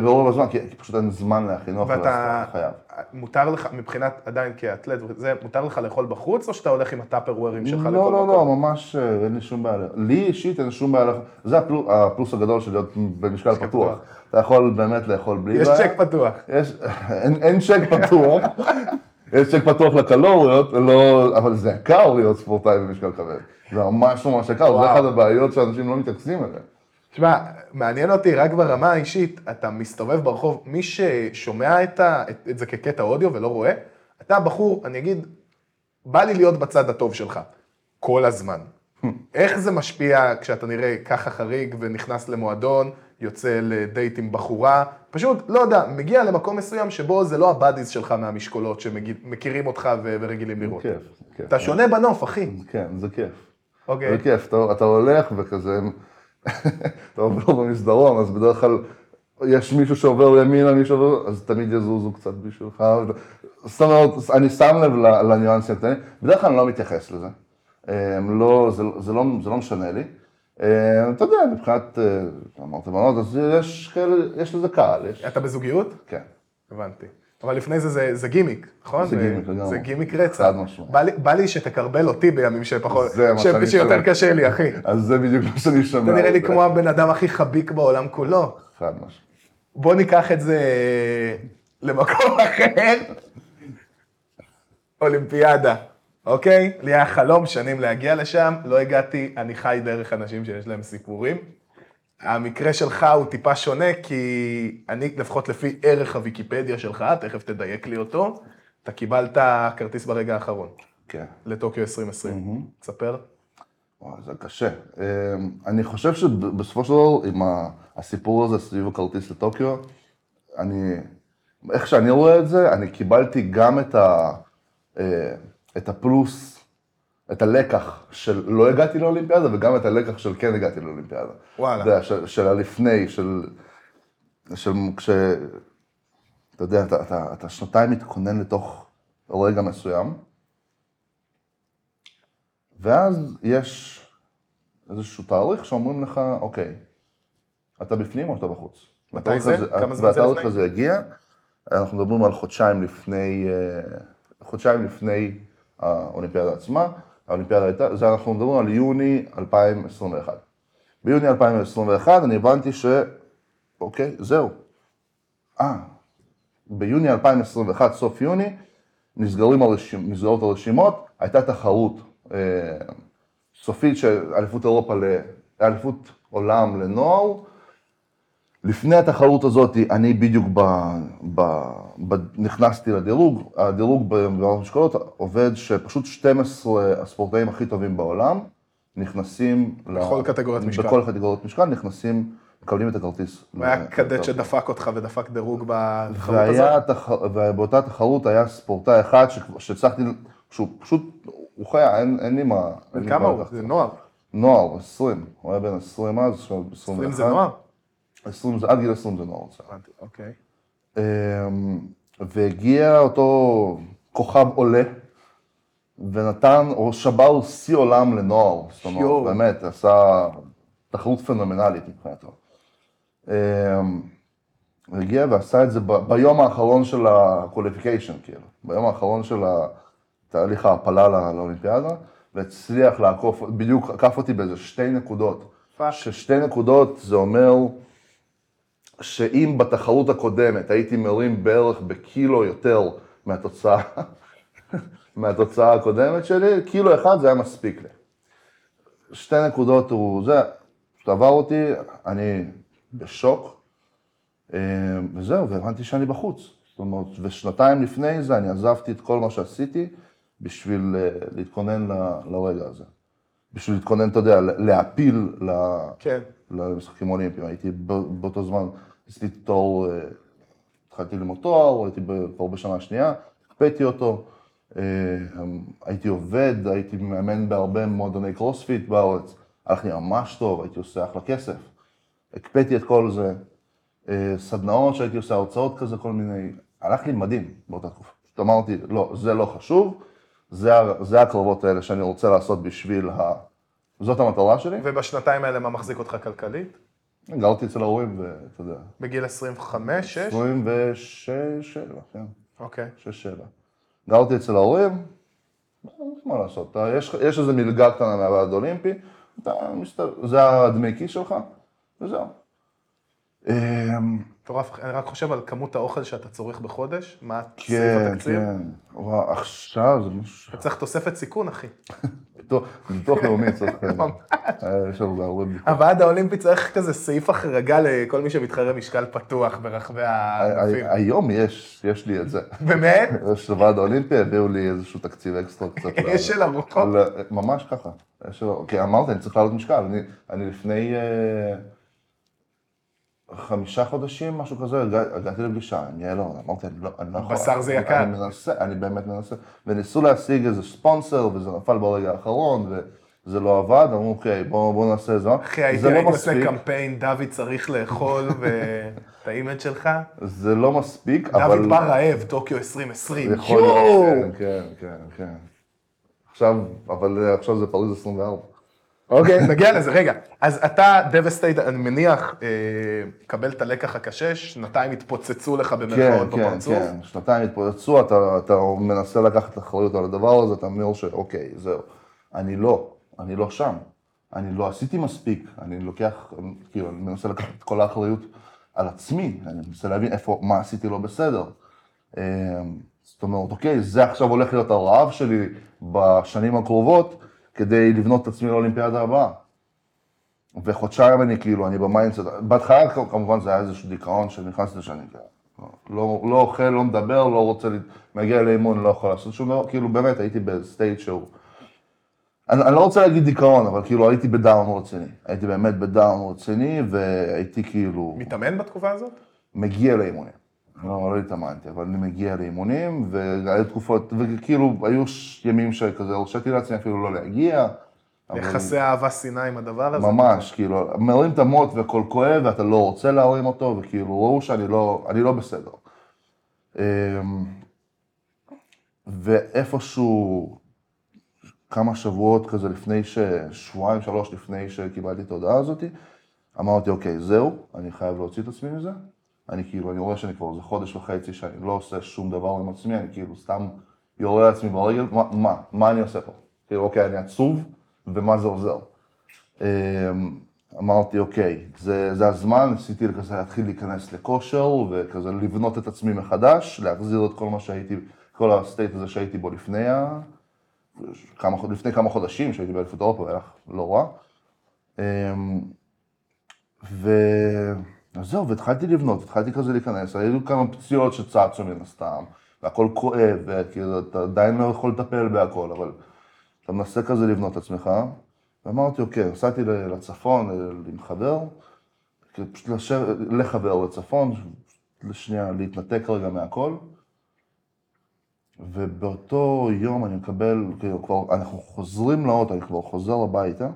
ברוב הזמן, כי פשוט אין זמן אז ואתה, אתה חייב. מותר לך, מבחינת עדיין כאתלט, זה, מותר לך לאכול בחוץ, או שאתה הולך עם הטאפרוורים שלך לכל לא, לא, מקום? לא, ממש אה, אין לי שום בעיה. לי אישית אין שום בעיה. זה הפלוס, הגדול של להיות במשקל פתוח. אתה יכול באמת לאכול בלי יש בעיה. צ'ק פתוח. יש, אין, צ'ק פתוח. יש צ'ק פתוח לקלוריות, לא, אבל זה יקר להיות ספורטאי במשקל כבד. זה ממש ממש יקר, זה. אחת הבעיות שאנשים לא מתייחסים אליהן. תשמע, מעניין אותי רק ברמה האישית, אתה מסתובב ברחוב, מי ששומע את, ה, את, את זה כקטע אודיו ולא רואה, אתה בחור, אני אגיד, בא לי להיות בצד הטוב שלך, כל הזמן. איך זה משפיע כשאתה נראה ככה חריג ונכנס למועדון, יוצא לדייט עם בחורה, פשוט, לא יודע, מגיע למקום מסוים שבו זה לא הבאדיז שלך מהמשקולות שמכירים אותך ורגילים לראות. כיף, כיף. אתה שונה בנוף, אחי. כן, זה כיף. אוקיי. זה כיף, אתה, אתה הולך וכזה, אתה עובר במסדרון, אז בדרך כלל יש מישהו שעובר ימינה, מישהו שעובר, אז תמיד יזוזו קצת בשבילך. זאת אומרת, אני שם לב לניואנסים הקטנים, בדרך כלל אני לא מתייחס לזה. אמ, לא, זה, זה, לא, זה לא משנה לי. אמ, אתה יודע, מבחינת, אה, אמרת בנות, אז יש כאלה, יש לזה קהל, יש, אתה בזוגיות? כן. הבנתי. אבל לפני זה זה, זה גימיק, נכון? זה גימיק לגמרי. זה גימיק רצח. חד משמעית. בא לי, בא לי שתקרבל אותי בימים שפחות, זה מה ש- שאני שיותר. קשה לי, אחי. אז זה בדיוק מה שאני שומע. אתה נראה לי כמו הבן אדם הכי חביק בעולם כולו. חד משמעית. בוא ניקח את זה למקום אחר. אולימפיאדה, אוקיי? לי היה חלום שנים להגיע לשם, לא הגעתי, אני חי דרך אנשים שיש להם סיפורים. המקרה שלך הוא טיפה שונה, כי אני, לפחות לפי ערך הוויקיפדיה שלך, תכף תדייק לי אותו, אתה קיבלת כרטיס ברגע האחרון, כן. לטוקיו 2020. תספר. וואי, זה קשה. אמ, אני חושב שבסופו של דבר, עם הסיפור הזה סביב הכרטיס לטוקיו, אני, איך שאני רואה את זה, אני קיבלתי גם את, ה, אה, את הפלוס, את הלקח של לא הגעתי לאולימפיאדה, וגם את הלקח של כן הגעתי לאולימפיאדה. וואלה. אתה יודע, של, של הלפני, של, של כש... אתה יודע, אתה, אתה, אתה שנתיים מתכונן לתוך רגע מסוים, ואז יש איזשהו תאריך שאומרים לך, אוקיי, אתה בפנים או אתה בחוץ? מתי והתאריך זה? הזה- כמה זמן זה והתאריך לפני? הזה הגיע, אנחנו מדברים על חודשיים לפני, אה, חודשיים לפני האולימפיאדה עצמה, האולימפיאדה הייתה, זה אנחנו מדברים על יוני 2021. ביוני 2021 אני הבנתי ש... אוקיי, זהו. אה, ביוני 2021, סוף יוני, נסגרים הרשימ, נסגרות הרשימות, הייתה תחרות אה, סופית של אליפות אירופה, לאליפות עולם לנוער. לפני התחרות הזאת, אני בדיוק ב, ב, ב, נכנסתי לדירוג, הדירוג בעולם המשקולות עובד שפשוט 12 הספורטאים הכי טובים בעולם נכנסים... בכל קטגוריית משקל. בכל קטגוריית משקל נכנסים, מקבלים את הכרטיס. הוא היה ל- קדט שדפק אותך ודפק דירוג בתחרות והיה, הזאת? תח... ובאותה תחרות היה ספורטאי אחד. שהצלחתי, שהוא פשוט, הוא חיה, אין, אין לי מה... בן כמה מה הוא? זה נוער. נוער, 20, הוא היה בן 20 אז, עכשיו 21. 20 זה נוער? 20 זה, עד גיל 20 זה. בסדר. הבנתי, אוקיי. אמ, והגיע אותו כוכב עולה, ונתן, או שבר שיא עולם לנוער. זאת. אומרת, באמת, עשה תחרות פנומנלית מבחינתו. אמ, הגיע ועשה את זה ב- ביום האחרון של ה-qualification, כאילו, ביום האחרון של תהליך ההעפלה לא- לאולימפיאדה, והצליח לעקוף, בדיוק עקף אותי באיזה שתי נקודות. fuck. ששתי נקודות זה אומר שאם בתחרות הקודמת הייתי מרים בערך בקילו יותר מהתוצאה, מהתוצאה הקודמת שלי, קילו אחד זה היה מספיק לי. שתי נקודות הוא זה, פשוט עבר אותי, אני בשוק, אה, וזהו, והבנתי שאני בחוץ. זאת אומרת, ושנתיים לפני זה אני עזבתי את כל מה שעשיתי בשביל אה, להתכונן ל- לרגע הזה. בשביל להתכונן, אתה יודע, להעפיל כן. למשחקים אולימפיים. הייתי באותו זמן, עשיתי תואר, אה, התחלתי ללמוד תואר, הייתי כבר בשנה שנייה, הקפאתי אותו. אה, הייתי עובד, הייתי מאמן בהרבה מועדוני קרוספיט בארץ, הלך לי ממש טוב, הייתי עושה אחלה כסף. הקפאתי את כל זה, אה, סדנאות שהייתי עושה, הרצאות כזה, כל מיני, הלך לי מדהים באותה תקופה. פשוט אמרתי, לא, זה לא חשוב, זה, זה הקרבות האלה שאני רוצה לעשות בשביל ה... זאת המטרה שלי. ובשנתיים האלה מה מחזיק אותך כלכלית? גרתי אצל ההורים, ואתה יודע, בגיל 25, 6? 26, 7, כן, אוקיי. 6, 7. גרתי אצל ההורים, מה לעשות, אתה, יש, יש איזו מלגה קטנה מהוועד האולימפי, אתה מסתובב, זה הדמי כיס שלך, וזהו. אמ, מטורף, אני רק חושב על כמות האוכל שאתה צורך בחודש, מה סעיף כן, התקציב? כן. וואו, עכשיו זה משהו... אתה צריך תוספת סיכון, אחי. ביטוח- לאומי צריך... אה, יש לנו הרבה ביטוח. הוועד האולימפי צריך כזה סעיף החרגה לכל מי שמתחרה משקל פתוח ברחבי הענפים. היום יש, יש לי את זה. באמת? יש לוועד האולימפי, הביאו לי איזשהו תקציב אקסטרה קצת. יש של ארוחות. ממש ככה. כי אמרתי, אני צריך לעלות משקל. אני, אני לפני אה, חמישה חודשים, משהו כזה, הגע- הגעתי לפגישה, אני אהיה לא, אמרתי, אני לא, אני לא יכול. בשר זה יקר. אני מנסה, אני באמת מנסה. וניסו להשיג איזה ספונסר, וזה נפל ברגע האחרון, וזה לא עבד, אמרו, אוקיי, בואו בוא נעשה את זה. אחי, הייתי לא הייתי עושה קמפיין, דוד צריך לאכול, ואת ה image שלך. זה לא מספיק, אבל... דוד בא רעב, טוקיו 2020. יכול! להיות, כן, כן, כן, כן. עכשיו, אבל אה, עכשיו זה פריז 24. אוקיי, נגיע לזה, רגע. אז אתה devastated, אני מניח, אה, קבל את הלקח הקשה, שנתיים התפוצצו לך כן, במרכאות כן, בפרצוף. כן. שנתיים התפוצצו, אתה, אתה מנסה לקחת אחריות על הדבר הזה, אתה אומר שאוקיי, זהו. אני לא, אני לא שם. אני לא עשיתי מספיק, אני לוקח, כאילו, אני מנסה לקחת את כל האחריות על עצמי, אני מנסה להבין איפה, מה עשיתי לא בסדר. אה, זאת אומרת, אוקיי, זה עכשיו הולך להיות הרעב שלי בשנים הקרובות, כדי לבנות את עצמי לאולימפיאדה הבאה. וחודשיים אני כאילו, אני ב mindset, בהתחלה כמובן זה היה איזשהו דיכאון שנכנסתי לשנים כאלה. לא, לא אוכל, לא מדבר, לא רוצה, לה- מגיע לאימון, לא יכול לעשות שום דבר, כאילו באמת הייתי ב state שהוא... אני, אני לא רוצה להגיד דיכאון, אבל כאילו הייתי ב down רציני. הייתי באמת ב down רציני, והייתי כאילו מתאמן בתקופה הזאת? מגיע לאימונים. לא, לא התאמנתי, אבל אני מגיע לאימונים, והיו תקופות, וכאילו היו ימים שכזה הרשיתי לעצמי אפילו לא להגיע. אבל- יחסי אהבה שנאה עם הדבר הזה? ממש, כאילו, מרים את המוט והכל כואב, ואתה לא רוצה להרים אותו, וכאילו, ראו שאני לא, אני לא בסדר. אמ, ואיפשהו, כמה שבועות כזה לפני ש... שבועיים, שלוש לפני שקיבלתי את ההודעה הזאת, אמרתי, אוקיי, זהו, אני חייב להוציא את עצמי מזה. אני כאילו, אני רואה שאני כבר איזה חודש וחצי שאני לא עושה שום דבר עם עצמי, אני כאילו סתם יורה לעצמי ברגל, מה, מה, מה אני עושה פה? כאילו, אוקיי, אני עצוב, ומה זה עוזר? אמ, אמרתי, אוקיי, זה, זה הזמן, ניסיתי כזה להתחיל להיכנס לכושר, וכזה לבנות את עצמי מחדש, להחזיר את כל מה שהייתי, כל הסטייט הזה שהייתי בו לפני, ה... כמה, לפני כמה חודשים, שהייתי באליפות אירופה, והיה לא רע. אמ, ו... אז זהו, והתחלתי לבנות, התחלתי כזה להיכנס, היו כמה פציעות שצצו מן הסתם, והכל כואב, וכאילו, אתה עדיין לא יכול לטפל בהכל, אבל אתה מנסה כזה לבנות את עצמך, ואמרתי, אוקיי, נסעתי לצפון עם חבר, פשוט לשבת, לחבר לצפון, לשנייה, להתנתק רגע מהכל, ובאותו יום אני מקבל, כאילו, כבר, אנחנו חוזרים לאוטו, אני כבר חוזר הביתה,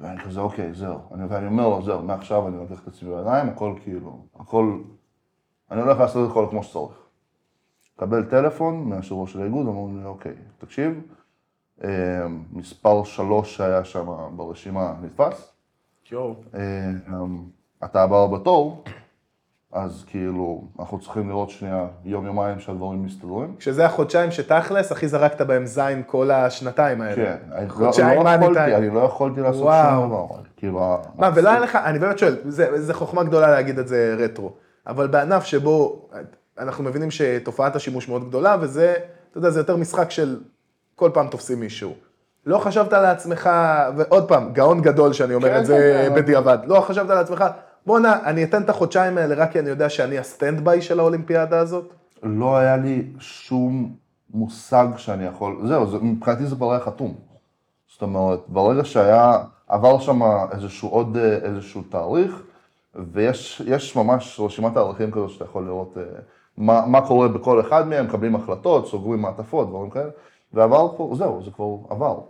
ואני כזה, אוקיי, זהו. אני, ואני אומר לו, זהו, מעכשיו אני לוקח את עצמי בידיים, הכל כאילו, הכל, אני הולך לעשות את הכל כמו שצריך. מקבל טלפון ראש של האיגוד, אומרים לי, אוקיי, תקשיב, אה, מספר שלוש שהיה שם ברשימה נתפס, יואו. אה, אתה הבא בתור, אז כאילו, אנחנו צריכים לראות שנייה יום-יומיים שהדברים מסתדרים. שזה החודשיים שתכלס, הכי זרקת בהם זין כל השנתיים האלה. כן, אני לא- חודשיים לא מאני יכולתי. אני לא יכולתי לעשות. שום דבר. כאילו, מה, ולא היה לך, אני באמת שואל, זה, זה חוכמה גדולה להגיד את זה רטרו, אבל בענף שבו אנחנו מבינים שתופעת השימוש מאוד גדולה, וזה, אתה יודע, זה יותר משחק של כל פעם תופסים מישהו. לא חשבת לעצמך, ועוד פעם, גאון גדול שאני אומר כן, את זה כן, כן. בדיעבד, לא חשבת לעצמך, בואנה, אני אתן את החודשיים האלה רק כי אני יודע שאני ה standby של האולימפיאדה הזאת? לא היה לי שום מושג שאני יכול, זהו, זה, מבחינתי זה כבר היה חתום. זאת אומרת, ברגע שהיה, עבר שם איזשהו עוד אה, איזשהו תאריך, ויש יש ממש רשימת תאריכים כזו שאתה יכול לראות אה, מה, מה קורה בכל אחד מהם, מקבלים החלטות, סוגרים מעטפות, דברים כאלה, ועבר כבר, זהו, זה כבר עבר.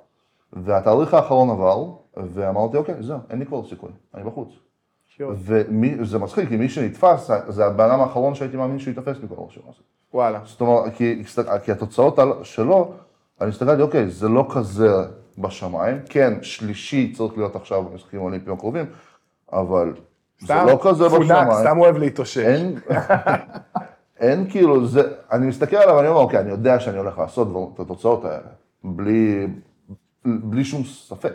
והתאריך האחרון עבר, ואמרתי, אוקיי, זהו, אין לי כבר סיכוי, אני בחוץ. וזה מצחיק, כי מי שנתפס, זה הבן אדם האחרון שהייתי מאמין שהוא ייתפס מכל הרשימה הזאת. וואלה. זאת אומרת, כי, כי התוצאות שלו, אני הסתכלתי, אוקיי, זה לא כזה בשמיים, כן, שלישי צריך להיות עכשיו במשחקים האולימפיים הקרובים, אבל זה סתם, לא כזה פונק, בשמיים. סתם אוהב להתאושש. אין, אין כאילו, זה, אני מסתכל עליו ואני אומר, אוקיי, אני יודע שאני הולך לעשות את התוצאות האלה, בלי, בלי שום ספק.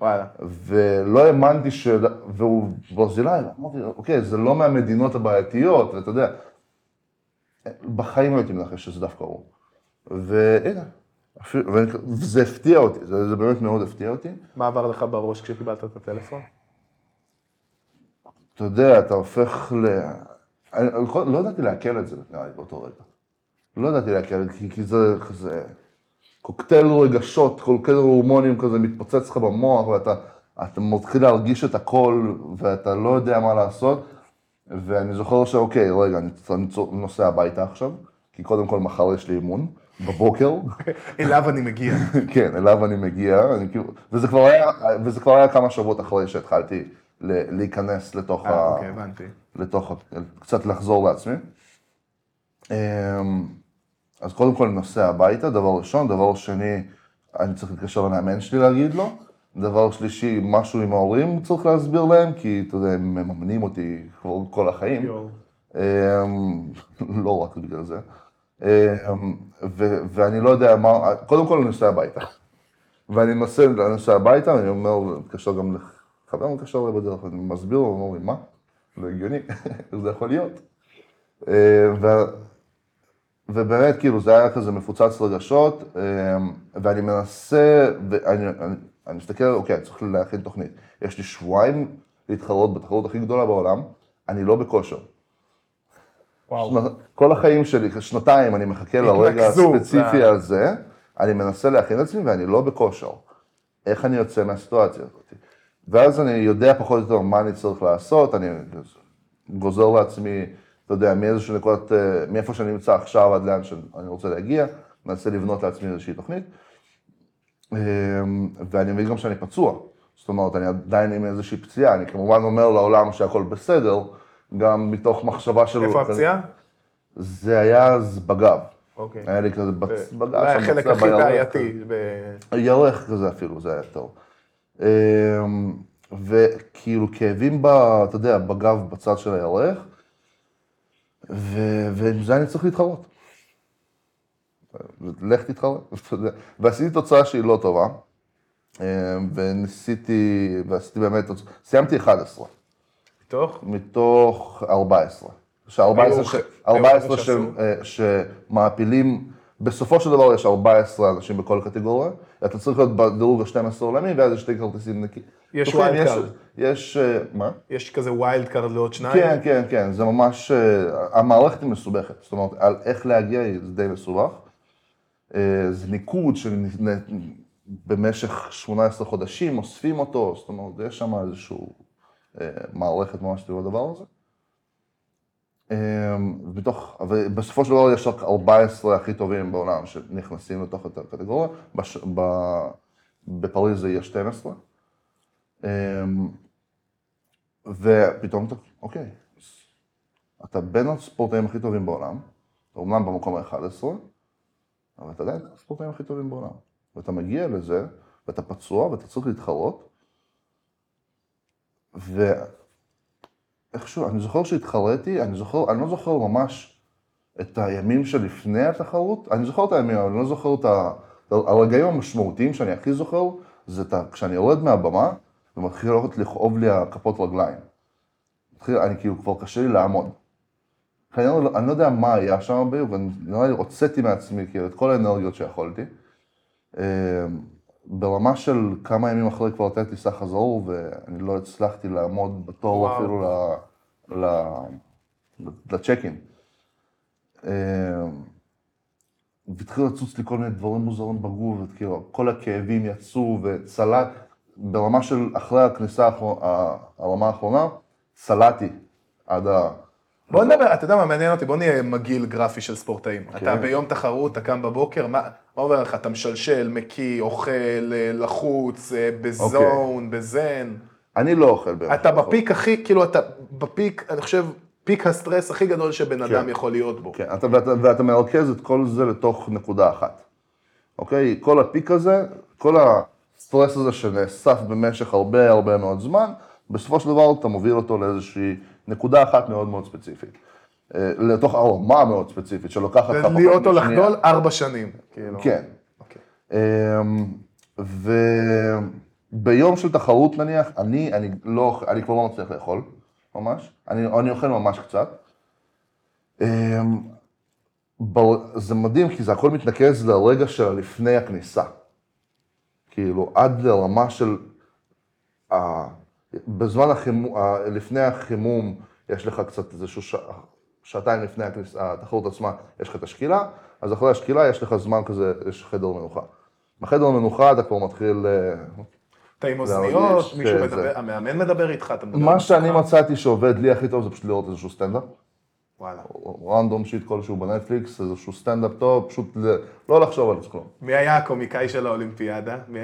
וואלה. ולא האמנתי ש... והוא ברזילאי, אמרתי, אוקיי, זה לא מהמדינות הבעייתיות, ואתה יודע, בחיים לא הייתי מנחש שזה דווקא הוא. והנה, אפילו, וזה הפתיע אותי, זה, זה באמת מאוד הפתיע אותי. מה עבר לך בראש כשקיבלת את הטלפון? אתה יודע, אתה הופך ל... אני לא ידעתי לעכל את זה, נראה לי, באותו רגע. לא ידעתי לעכל את זה, כי- כי זה כזה... קוקטייל רגשות, קוקטייל הורמונים כזה מתפוצץ לך במוח, ואתה אתה מתחיל להרגיש את הכל, ואתה לא יודע מה לעשות. ואני זוכר שאוקיי, רגע, אני אני נוסע הביתה עכשיו, כי קודם כל מחר יש לי אימון, בבוקר. אליו אני מגיע. כן, אליו אני מגיע, אני כאילו, וזה כבר היה, וזה כבר היה כמה שבועות אחרי שהתחלתי להיכנס לתוך אה, ה... אוקיי, הבנתי. לתוך, קצת לחזור לעצמי. אמ, אז קודם כל אני נוסע הביתה, דבר ראשון, דבר שני, אני צריך להתקשר למאמן שלי להגיד לו. דבר שלישי, משהו עם ההורים צריך להסביר להם, כי אתה יודע, הם מממנים אותי כבר כל החיים. אמ, לא רק בגלל זה. אמ, ואני לא יודע מה, קודם כל אני נוסע הביתה. ואני נוסע, אני הביתה, ואני אומר, מתקשר גם לחבר, מתקשר אליי בדרך, אני מסביר לו, הוא אומר לי, מה? זה הגיוני, איך זה יכול להיות? אמ, ובאמת, כאילו, זה היה כזה מפוצץ רגשות, אמ, ואני מנסה, ואני אני, אני מסתכל, אוקיי, אני צריך להכין תוכנית. יש לי שבועיים להתחרות בתחרות הכי גדולה בעולם, אני לא בכושר. וואו. כל החיים שלי, שנתיים, אני מחכה לרגע הספציפי זה- הזה, אני מנסה להכין את עצמי ואני לא בכושר. איך אני יוצא מהסיטואציה הזאת? ואז אני יודע פחות או יותר מה אני צריך לעשות, אני גוזר לעצמי, אתה יודע, מאיזושהי נקודת, אה, מאיפה שאני נמצא עכשיו עד לאן שאני רוצה להגיע, מנסה לבנות לעצמי איזושהי תוכנית. אה, ואני מבין גם שאני פצוע. זאת אומרת, אני עדיין עם איזושהי פציעה, אני כמובן אומר לעולם שהכל בסדר, גם מתוך מחשבה של... איפה הפציעה? זה היה אז בגב. אוקיי. היה לי כזה בצ- בגב, אולי שם החלק הכי. בעייתי. ירך כזה אפילו, זה היה טוב. אמ, וכאילו כאבים, אתה יודע, בגב בצד של הירך, ועם זה אני צריך להתחרות. לך יודע. ועשיתי תוצאה שהיא לא טובה, אה, וניסיתי, ועשיתי באמת, סיימתי 11, מתוך? מתוך 14. ש-14 היו ש- ח- היו 14 חבר'ה ש- שעשו? אה, שמעפילים, בסופו של דבר יש 14 אנשים בכל קטגוריה, אתה צריך להיות בדירוג ה-12 עולמי, ואז יש שתי כרטיסים נקי. יש פתוחים, wild יש- card. יש, אה, מה? יש כזה wild card לעוד שניים? כן, כן, כן, זה ממש, אה, המערכת היא מסובכת, זאת אומרת, על איך להגיע היא- זה די מסובך. אה, זה ניקוד שבמשך 18 חודשים אוספים אותו, זאת אומרת, יש שם איזושהי מערכת ממש סביב הדבר הזה. אה, בתוך, ובסופו של דבר יש רק 14 הכי טובים בעולם שנכנסים לתוך הקטגוריה, בש, ב, בפריז זה יהיה 12. אה, ופתאום אתה, אוקיי, אתה בין הספורטאים הכי טובים בעולם, אומנם במקום ה-11, אבל אתה עדיין הספורטאים הכי טובים בעולם. ואתה מגיע לזה, ואתה פצוע, ואתה צריך להתחרות, ואיכשהו, אני זוכר שהתחרתי, אני זוכר, אני לא זוכר ממש את הימים שלפני התחרות, אני זוכר את הימים, אבל אני לא זוכר את ה... הרגעים המשמעותיים שאני הכי זוכר, זה את ה... כשאני יורד מהבמה, ומתחיל ללכת לכאוב לי הכפות רגליים. מתחיל, אני כאילו, כבר קשה לי לעמוד. אני לא, אני לא יודע מה היה שם בדיוק, אני נראה לי הוצאתי מעצמי כאילו את כל האנרגיות שיכולתי. ברמה של כמה ימים אחרי כבר הייתה טיסה חזור, ואני לא הצלחתי לעמוד בתור וואו. אפילו ל- ל- לצ'ק-אין. אה, והתחיל לצוץ לי כל מיני דברים מוזרים בגוף, וכאילו, כל הכאבים יצאו, וצלט, ברמה של אחרי הכניסה, הרמה האחרונה, צלעתי עד ה... בוא נדבר, אתה יודע מה מעניין אותי, בוא נהיה מגעיל גרפי של ספורטאים. כן. אתה ביום תחרות, אתה קם בבוקר, מה מה עובר לך? אתה משלשל, מקיא, אוכל, אה, לחוץ, אה, בזון, בזן. אני לא אוכל ביום. אתה האחרון. בפיק הכי, כאילו אתה בפיק, אני חושב, פיק הסטרס הכי גדול שבן אדם כן. יכול להיות בו. כן, אתה, ואתה, ואתה מרכז את כל זה לתוך נקודה אחת. אוקיי? כל הפיק הזה, כל הסטרס הזה שנאסף במשך הרבה הרבה מאוד זמן, בסופו של דבר אתה מוביל אותו לאיזושהי נקודה אחת מאוד מאוד ספציפית. אה, לתוך הרמה מאוד ספציפית, שלוקחת כמה להיות או. לחדול ארבע שנים. כאילו. כן. אוקיי. אמ, וביום של תחרות נניח, אני, אני לא, אני כבר לא מצליח לאכול, ממש. אני, אני אוכל ממש קצת. אמ, זה מדהים, כי זה הכל מתנקז לרגע של לפני הכניסה. כאילו, עד לרמה של... בזמן החימום, לפני החימום, יש לך קצת איזשהו ש... שעתיים לפני התחרות עצמה, יש לך את השקילה, אז אחרי השקילה יש לך זמן כזה, יש חדר מנוחה. בחדר המנוחה אתה כבר מתחיל... אתה עם אוזניות, מישהו מדבר, המאמן מדבר איתך, אתה מדבר מה שאני? מצאתי שעובד לי הכי טוב זה פשוט לראות איזשהו סטנדאפ. וואלה. random shit כלשהו בנטפליקס, איזשהו סטנדאפ טוב, פשוט לא לחשוב על כלום. מי היה הקומיקאי של האולימפיאדה? מי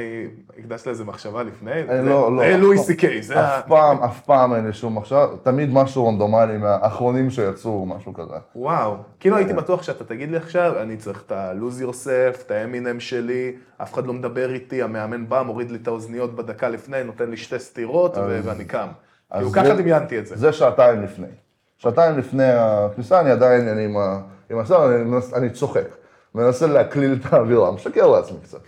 הקדש לזה מחשבה לפני? אה, זה- לא, לא. זה לואי סי קיי, זה. אף פעם, אף פעם אין לי שום מחשבה, תמיד משהו רנדומלי מהאחרונים שיצאו, משהו כזה. וואו. כאילו הייתי בטוח שאתה תגיד לי עכשיו, אני צריך את ה-lose yourself, את האמינם שלי, אף אחד לא מדבר איתי, המאמן בא, מוריד לי את האוזניות בדקה לפני, נותן לי שתי סטירות ואני קם. כאילו ככה דמיינתי את זה. זה שעתיים לפני. שעתיים לפני הכניסה, אני עדיין, אני עם ה- עם השר, אני, מנס- אני צוחק. מנסה להקליל את האווירה, משקר לעצמי קצת.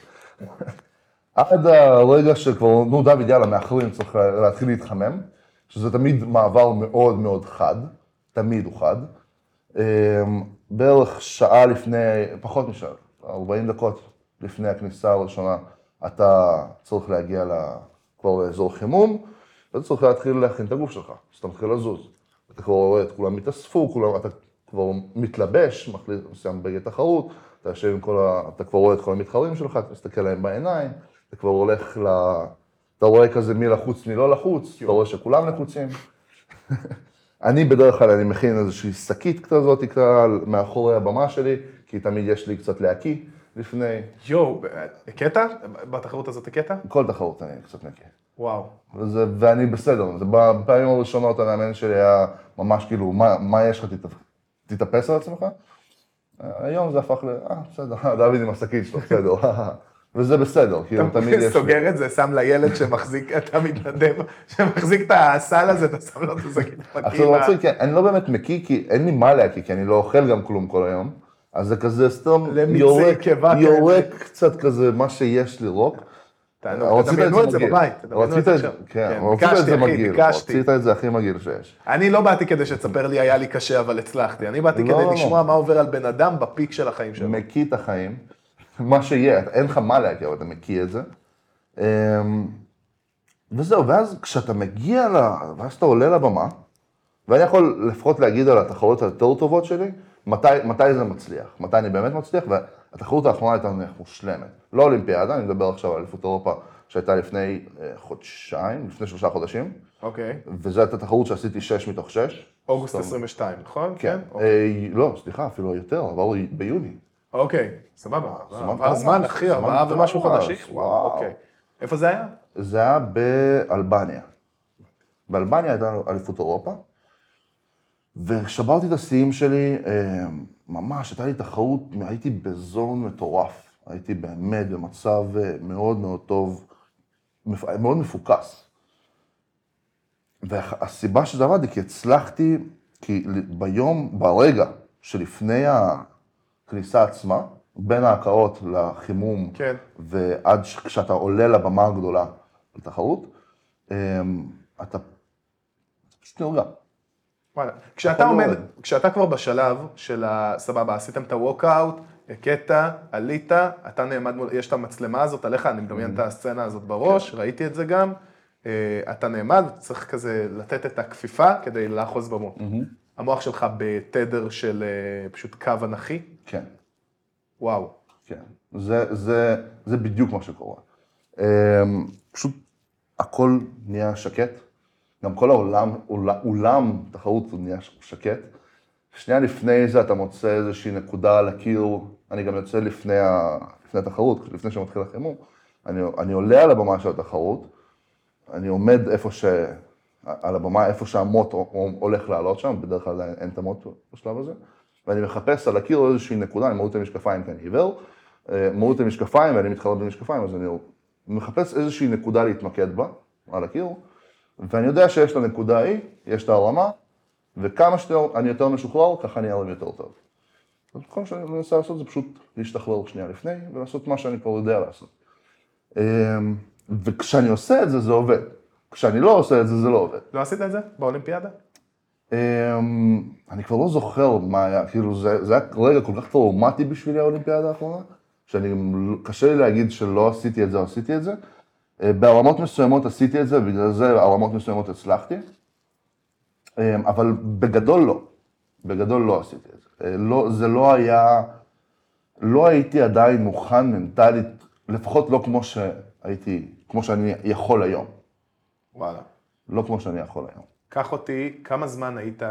עד הרגע שכבר, נו דוד, יאללה, מאחרים, צריך להתחיל להתחמם, שזה תמיד מעבר מאוד מאוד חד, תמיד הוא חד. אמ, בערך שעה לפני, פחות משעה, 40 דקות לפני הכניסה הראשונה, אתה צריך להגיע כבר לאזור חימום, ואתה צריך להתחיל להכין את הגוף שלך, אז אתה מתחיל לזוז. אתה כבר רואה את כולם התאספו, כולם, אתה כבר מתלבש, מחליט, מסיים בגד תחרות, אתה יושב עם כל ה... אתה כבר רואה את כל המתחרים שלך, אתה מסתכל להם בעיניים, אתה כבר הולך ל... אתה רואה כזה מי לחוץ, מי לא לחוץ, אתה רואה שכולם לחוצים. אני בדרך כלל, אני מכין איזושהי שקית כזאת ככה מאחורי הבמה שלי, כי תמיד יש לי קצת להקיא לפני. יואו, הקטע? בתחרות הזאת הקטע? כל תחרות אני קצת נקי. וואו. וזה, ואני בסדר, זה בפעמים הראשונות המאמן שלי היה ממש כאילו, מה, מה יש לך, תת- תתאפס על עצמך? היום זה הפך ל, אה, בסדר, דוד עם השקית שלו, בסדר, וזה בסדר, כאילו, תמיד יש... סוגר את זה, שם לילד שמחזיק, אתה מתנדב, שמחזיק את הסל הזה, אתה שם לו את השקית עכשיו פקימה. מצחיק, כן, אני לא באמת מקיא, כי אין לי מה להקיא, כי אני לא אוכל גם כלום כל היום, אז זה כזה למיצי יורק, קיבה יורק קצת כזה מה שיש לירוק. תענוג, תדמיינו את זה. בבית, תדמיינו את זה עכשיו. כן, כן, רצית את זה מגעיל. רצית את זה הכי מגעיל שיש. אני לא באתי כדי שתספר לי היה לי קשה, אבל הצלחתי. אני באתי לא, כדי לא, לא. לשמוע מה עובר על בן אדם בפיק של החיים שלו. מקיא את החיים, מה שיהיה, אין לך מה להקיא, אבל אתה מקיא את זה. אמ, וזהו, ואז כשאתה מגיע. ואז אתה עולה לבמה, ואני יכול לפחות להגיד על התחרויות היותר טובות שלי, מתי, מתי זה מצליח, מתי אני באמת מצליח, והתחרות האחרונה הייתה נניח מושלמת. לא אולימפיאדה, אני מדבר עכשיו על אליפות אירופה שהייתה לפני אה, חודשיים, לפני שלושה חודשים, אוקיי. וזו הייתה תחרות שעשיתי שש מתוך שש. אוגוסט סתם. 22, נכון? כן. אוקיי. אה, לא, סליחה, אפילו יותר, עבר ביוני. אוקיי, סבבה. זמן עבר טוב, זמן, אחי, ארבעה ומשהו חודשים. וואו. וואו, אוקיי. איפה זה היה? זה היה באלבניה. באלבניה הייתה אליפות אירופה, ושברתי את השיאים שלי, אה, ממש, הייתה לי תחרות, הייתי בזון מטורף. הייתי באמת במצב אה, מאוד מאוד טוב, מאוד מפוקס. והסיבה שזה עבד היא כי הצלחתי, כי ביום, ברגע שלפני הכניסה עצמה, בין ההקאות לחימום, כן. ועד כשאתה עולה לבמה הגדולה לתחרות, אמ, אתה פשוט נרגע. וואלה. כשאתה עומד. כשאתה כבר בשלב של ה... סבבה, עשיתם את הווקאוט, הכית, עלית, אתה נעמד מול, יש את המצלמה הזאת עליך, אני מדמיין את הסצנה הזאת בראש, ראיתי את זה גם. אה, אתה נעמד, צריך כזה לתת את הכפיפה כדי לאחוז במות. המוח שלך בתדר של אה, פשוט קו אנכי, כן, וואו. כן. זה, זה, זה בדיוק מה שקורה. אמ, פשוט הכל נהיה שקט. גם כל העולם, אול- אולם תחרות נהיה שקט. שנייה לפני זה אתה מוצא איזושהי נקודה על הקיר, אני גם יוצא לפני, ה, לפני התחרות, לפני שמתחיל החימום, אני, אני עולה על הבמה של התחרות, אני עומד איפה ש... על הבמה, איפה שהמוט הולך לעלות שם, בדרך כלל אין את המוט בשלב הזה, ואני מחפש על הקיר איזושהי נקודה, אני מוריד את המשקפיים כי אני עיוור, אה, מוריד את המשקפיים ואני מתחרט במשקפיים, אז אני מחפש איזושהי נקודה להתמקד בה, על הקיר, ואני יודע שיש לנקודה ההיא, יש את הרמה, וכמה שאני יותר משוחרר, ככה אני אראה יותר טוב. אז כל מה שאני מנסה לעשות זה פשוט להשתחרר שנייה לפני, ולעשות מה שאני כבר יודע לעשות. אמ, וכשאני עושה את זה, זה עובד. כשאני לא עושה את זה, זה לא עובד. לא עשית את זה באולימפיאדה? אמ, אני כבר לא זוכר מה היה, כאילו זה, זה היה רגע כל כך טראומטי בשבילי האולימפיאדה האחרונה, שאני קשה לי להגיד שלא עשיתי את זה עשיתי את זה. אה, ברמות מסוימות עשיתי את זה, בגלל זה ברמות מסוימות הצלחתי. אמ, אבל בגדול לא. בגדול לא עשיתי את זה. אה, לא, זה לא היה, לא הייתי עדיין מוכן מנטלית, לפחות לא כמו שהייתי, כמו שאני יכול היום. וואלה. לא כמו שאני יכול היום. קח אותי, כמה זמן היית,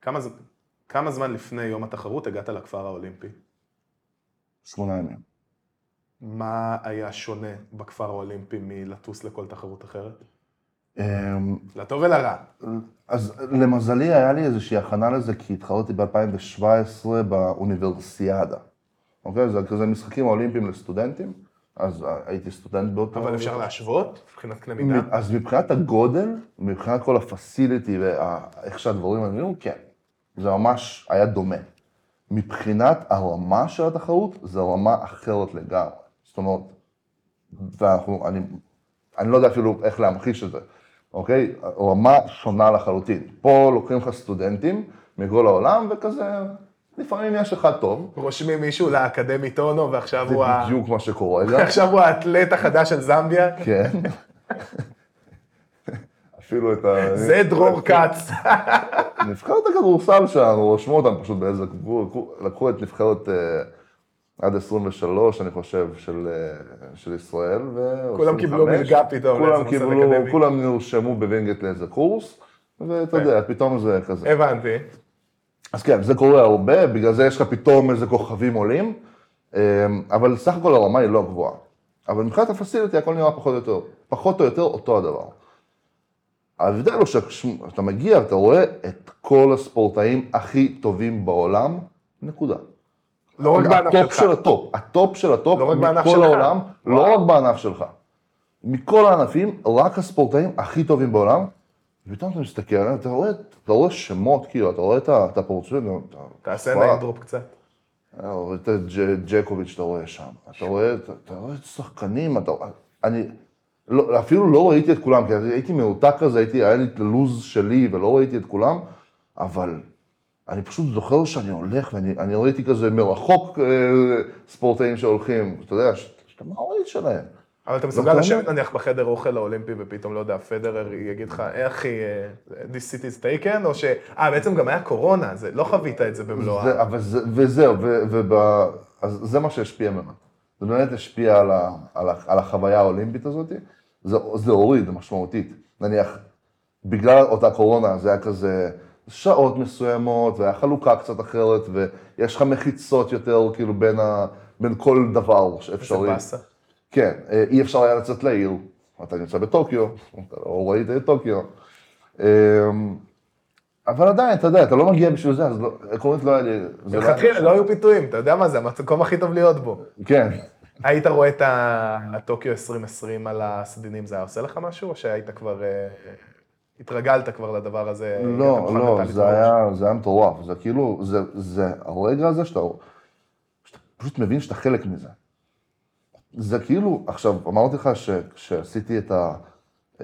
כמה, כמה זמן לפני יום התחרות הגעת לכפר האולימפי? שמונה ימים. מה היה שונה בכפר האולימפי מלטוס לכל תחרות אחרת? אמ, לטוב ולרע. אז למזלי היה לי איזושהי הכנה לזה, כי התחרתי ב-2017 באוניברסיאדה. אוקיי? זה כזה משחקים אולימפיים לסטודנטים, אז הייתי סטודנט באותו... אבל אפשר להשוות מבחינת קנה מידה? אז מבחינת הגודל, מבחינת כל הפסיליטי ואיך שהדברים נראו, כן. זה ממש היה דומה. מבחינת הרמה של התחרות, זו רמה אחרת לגמרי. זאת אומרת, ואנחנו, אני, אני לא יודע אפילו איך להמחיש את זה, אוקיי? רמה שונה לחלוטין. פה לוקחים לך סטודנטים מכל העולם, וכזה, לפעמים יש אחד טוב, רושמים מישהו לאקדמית אונו, ועכשיו זה הוא, ה... בדיוק מה שקורה גם. עכשיו הוא האתלט החדש של זמביה. כן. אפילו את ה... זה דרור כץ. נבחרת הכדורסל שלנו, רשמו אותם פשוט באיזה לקחו את נבחרת אה, עד 23, אני חושב, של, אה, של ישראל, ו... כולם קיבלו מלגה פתאום כולם קיבלו. כולם נרשמו בווינגייט לאיזה קורס, ואתה יודע, פתאום זה כזה. הבנתי. אז כן, זה קורה הרבה, בגלל זה יש לך פתאום איזה כוכבים עולים, אה, אבל סך הכל הרמה היא לא גבוהה. אבל מבחינת ה facility הכל נראה פחות או יותר, פחות או יותר אותו הדבר. ההבדל הוא שכשאתה מגיע, אתה רואה את כל הספורטאים הכי טובים בעולם, נקודה. לא רק בענף הטופ שלך. של הטופ, הטופ של הטופ, לא רק בענף מכל. העולם, לא רק בענף שלך. מכל הענפים, רק הספורטאים הכי טובים בעולם, ופתאום אתה מסתכל עליהם, אתה רואה, אתה רואה שמות, כאילו, אתה רואה את את הפורצויות, אתה- תעשה. נעים דרופ קצת. אה, את ג'- ג'קוביץ' שאתה רואה שם, אתה רואה, אתה, אתה רואה שחקנים, אתה, אני לא, אפילו לא ראיתי את כולם, כי הייתי מנותק כזה, הייתי, היה לי את הלו"ז שלי ולא ראיתי את כולם, אבל אני פשוט זוכר שאני הולך ואני אני ראיתי כזה מרחוק אה, ספורטאים שהולכים, אתה יודע, שאתה מעריץ שלהם. אבל אתה מסוגל ואתה לשבת נניח בחדר אוכל האולימפי ופתאום, לא יודע, פדרר יגיד לך, אה אחי, this city is taken, או ש... אה, בעצם גם היה קורונה, זה, לא חווית את זה במלואה. זה, אבל זה, וזהו, וב, אז זה מה שהשפיע ממנו. זה באמת השפיע על, ה, על, ה, על החוויה האולימפית הזאת, זה, זה הוריד משמעותית. נניח, בגלל אותה קורונה זה היה כזה שעות מסוימות, והיה חלוקה קצת אחרת, ויש לך מחיצות יותר, כאילו, בין, ה, בין כל דבר זה אפשרי. באסה. כן, אה, אי אפשר היה לצאת לעיר, אתה נמצא בטוקיו, אתה לא ראית את טוקיו. אמ, אבל עדיין, אתה יודע, אתה לא מגיע בשביל זה, אז לא- עקרונית לא היה לי... זה לא מלכתחילה לא היו פיתויים, אתה יודע מה זה, המקום הכי טוב להיות בו. כן. היית רואה את הטוקיו 2020 על הסדינים, זה היה עושה לך משהו, או שהיית כבר, אה, התרגלת כבר לדבר הזה? לא, לא, זה? היה, זה היה מטורף, זה כאילו, זה, זה הרגע הזה שאתה, שאתה פשוט מבין שאתה חלק מזה. זה כאילו, עכשיו, אמרתי לך שכשעשיתי את ה...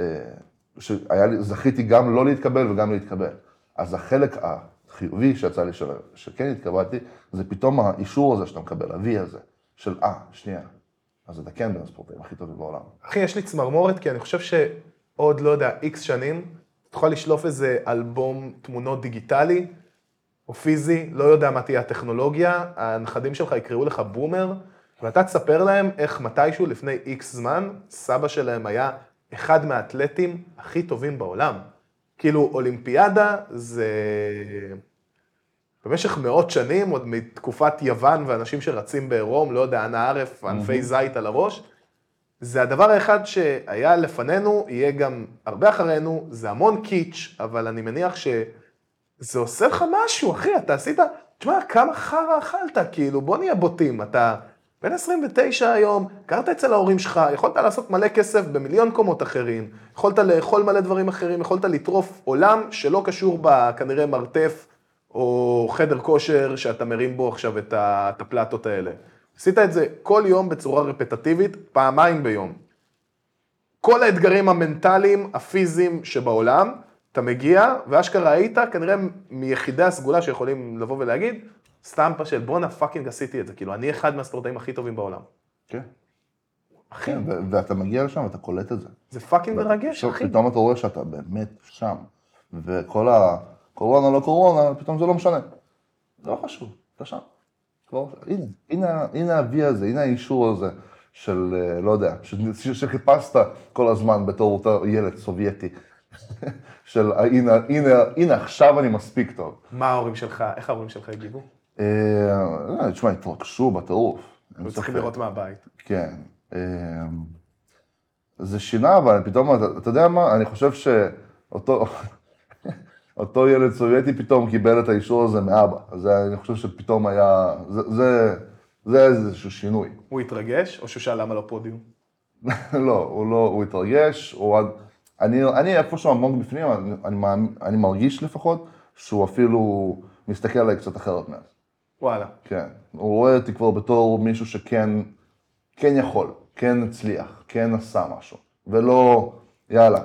אה, שהיה לי, זכיתי גם לא להתקבל וגם להתקבל. אז החלק החיובי שיצא לי, של, שכן התקבלתי, זה פתאום האישור הזה שאתה מקבל, ה-V הזה, של אה, שנייה, אז אתה כן בין הספורטאים הכי טובים בעולם. אחי, יש לי צמרמורת, כי אני חושב שעוד, לא יודע, איקס שנים, תוכל לשלוף איזה אלבום תמונות דיגיטלי או פיזי, לא יודע מה תהיה הטכנולוגיה, הנכדים שלך יקראו לך בומר, ואתה תספר להם איך מתישהו לפני איקס זמן, סבא שלהם היה אחד מהאתלטים הכי טובים בעולם. כאילו, אולימפיאדה זה... במשך מאות שנים, עוד מתקופת יוון ואנשים שרצים בעירום, לא יודע, אנא ערף, ענפי זית על הראש, זה הדבר האחד שהיה לפנינו, יהיה גם הרבה אחרינו, זה המון קיץ', אבל אני מניח שזה עושה לך משהו, אחי, אתה עשית, תשמע, כמה חרא אכלת, כאילו, בוא נהיה בוטים, אתה בן 29 היום, גרת אצל ההורים שלך, יכולת לעשות מלא כסף במיליון קומות אחרים, יכולת לאכול מלא דברים אחרים, יכולת לטרוף עולם שלא קשור בכנראה מרתף או חדר כושר שאתה מרים בו עכשיו את הפלטות האלה. עשית את זה כל יום בצורה רפטטיבית, פעמיים ביום. כל האתגרים המנטליים, הפיזיים שבעולם, אתה מגיע, ואשכרה היית כנראה מיחידי הסגולה שיכולים לבוא ולהגיד, סטמפה של בואנה fucking עשיתי את זה, כאילו אני אחד מהספורטאים הכי טובים בעולם. כן. אחי, כן, ו- ואתה מגיע לשם ואתה קולט את זה. זה fucking מרגש, אחי. פתאום אתה רואה שאתה באמת שם, וכל הקורונה לא קורונה, פתאום זה לא משנה. זה לא חשוב, אתה שם. כבר, הנה, הנה, הנה ה-V הזה, הנה האישור הזה של, אה, לא יודע, ש- שחיפשת כל הזמן בתור אותו ילד סובייטי. של אה, הנה, הנה, הנה עכשיו אני מספיק טוב. מה ההורים שלך, איך ההורים שלך הגיבו? אה, לא, תשמע, התרגשו בטירוף. היו צריכים. לראות מהבית. כן. זה שינה, אבל פתאום, אתה, אתה יודע מה, אני חושב שאותו אותו ילד סובייטי פתאום קיבל את האישור הזה מאבא. אז אני חושב שפתאום היה, זה, זה, זה איזשהו שינוי. הוא התרגש, או שהוא שאל למה לא פודיום? לא, הוא לא, הוא התרגש, הוא עד... אני, אני איפשהו עמוק בפנים, אני, אני, אני מרגיש לפחות שהוא אפילו מסתכל עליי קצת אחרת מאז. וואלה. כן. הוא רואה אותי כבר בתור מישהו שכן, כן יכול, כן הצליח, כן עשה משהו, ולא, יאללה,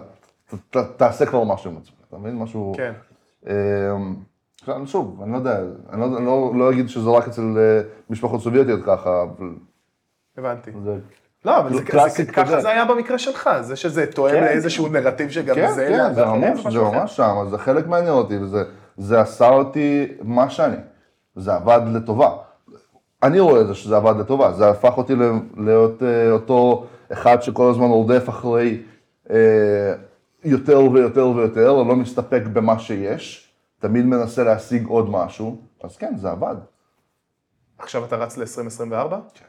ת, ת, תעשה כבר משהו עם עצמך, אתה מבין? משהו... כן. אמ, שוב, אני לא יודע, אני לא, לא, לא אגיד שזה רק אצל אה, משפחות סובייטיות ככה, אבל הבנתי. זה... לא, אבל זה, קלאסית זה, ככה. זה היה במקרה שלך, זה שזה תואם כן. לאיזשהו נרטיב שגם כן, זה... כן, זה ממש, זה. ממש שם, זה חלק מעניין אותי, וזה זה עשה אותי מה שאני. זה עבד לטובה. אני רואה את זה שזה עבד לטובה, זה הפך אותי להיות אה, אותו אחד שכל הזמן רודף אחרי אה, יותר ויותר ויותר, לא מסתפק במה שיש, תמיד מנסה להשיג עוד משהו, אז כן, זה עבד. עכשיו אתה רץ ל-2024? כן.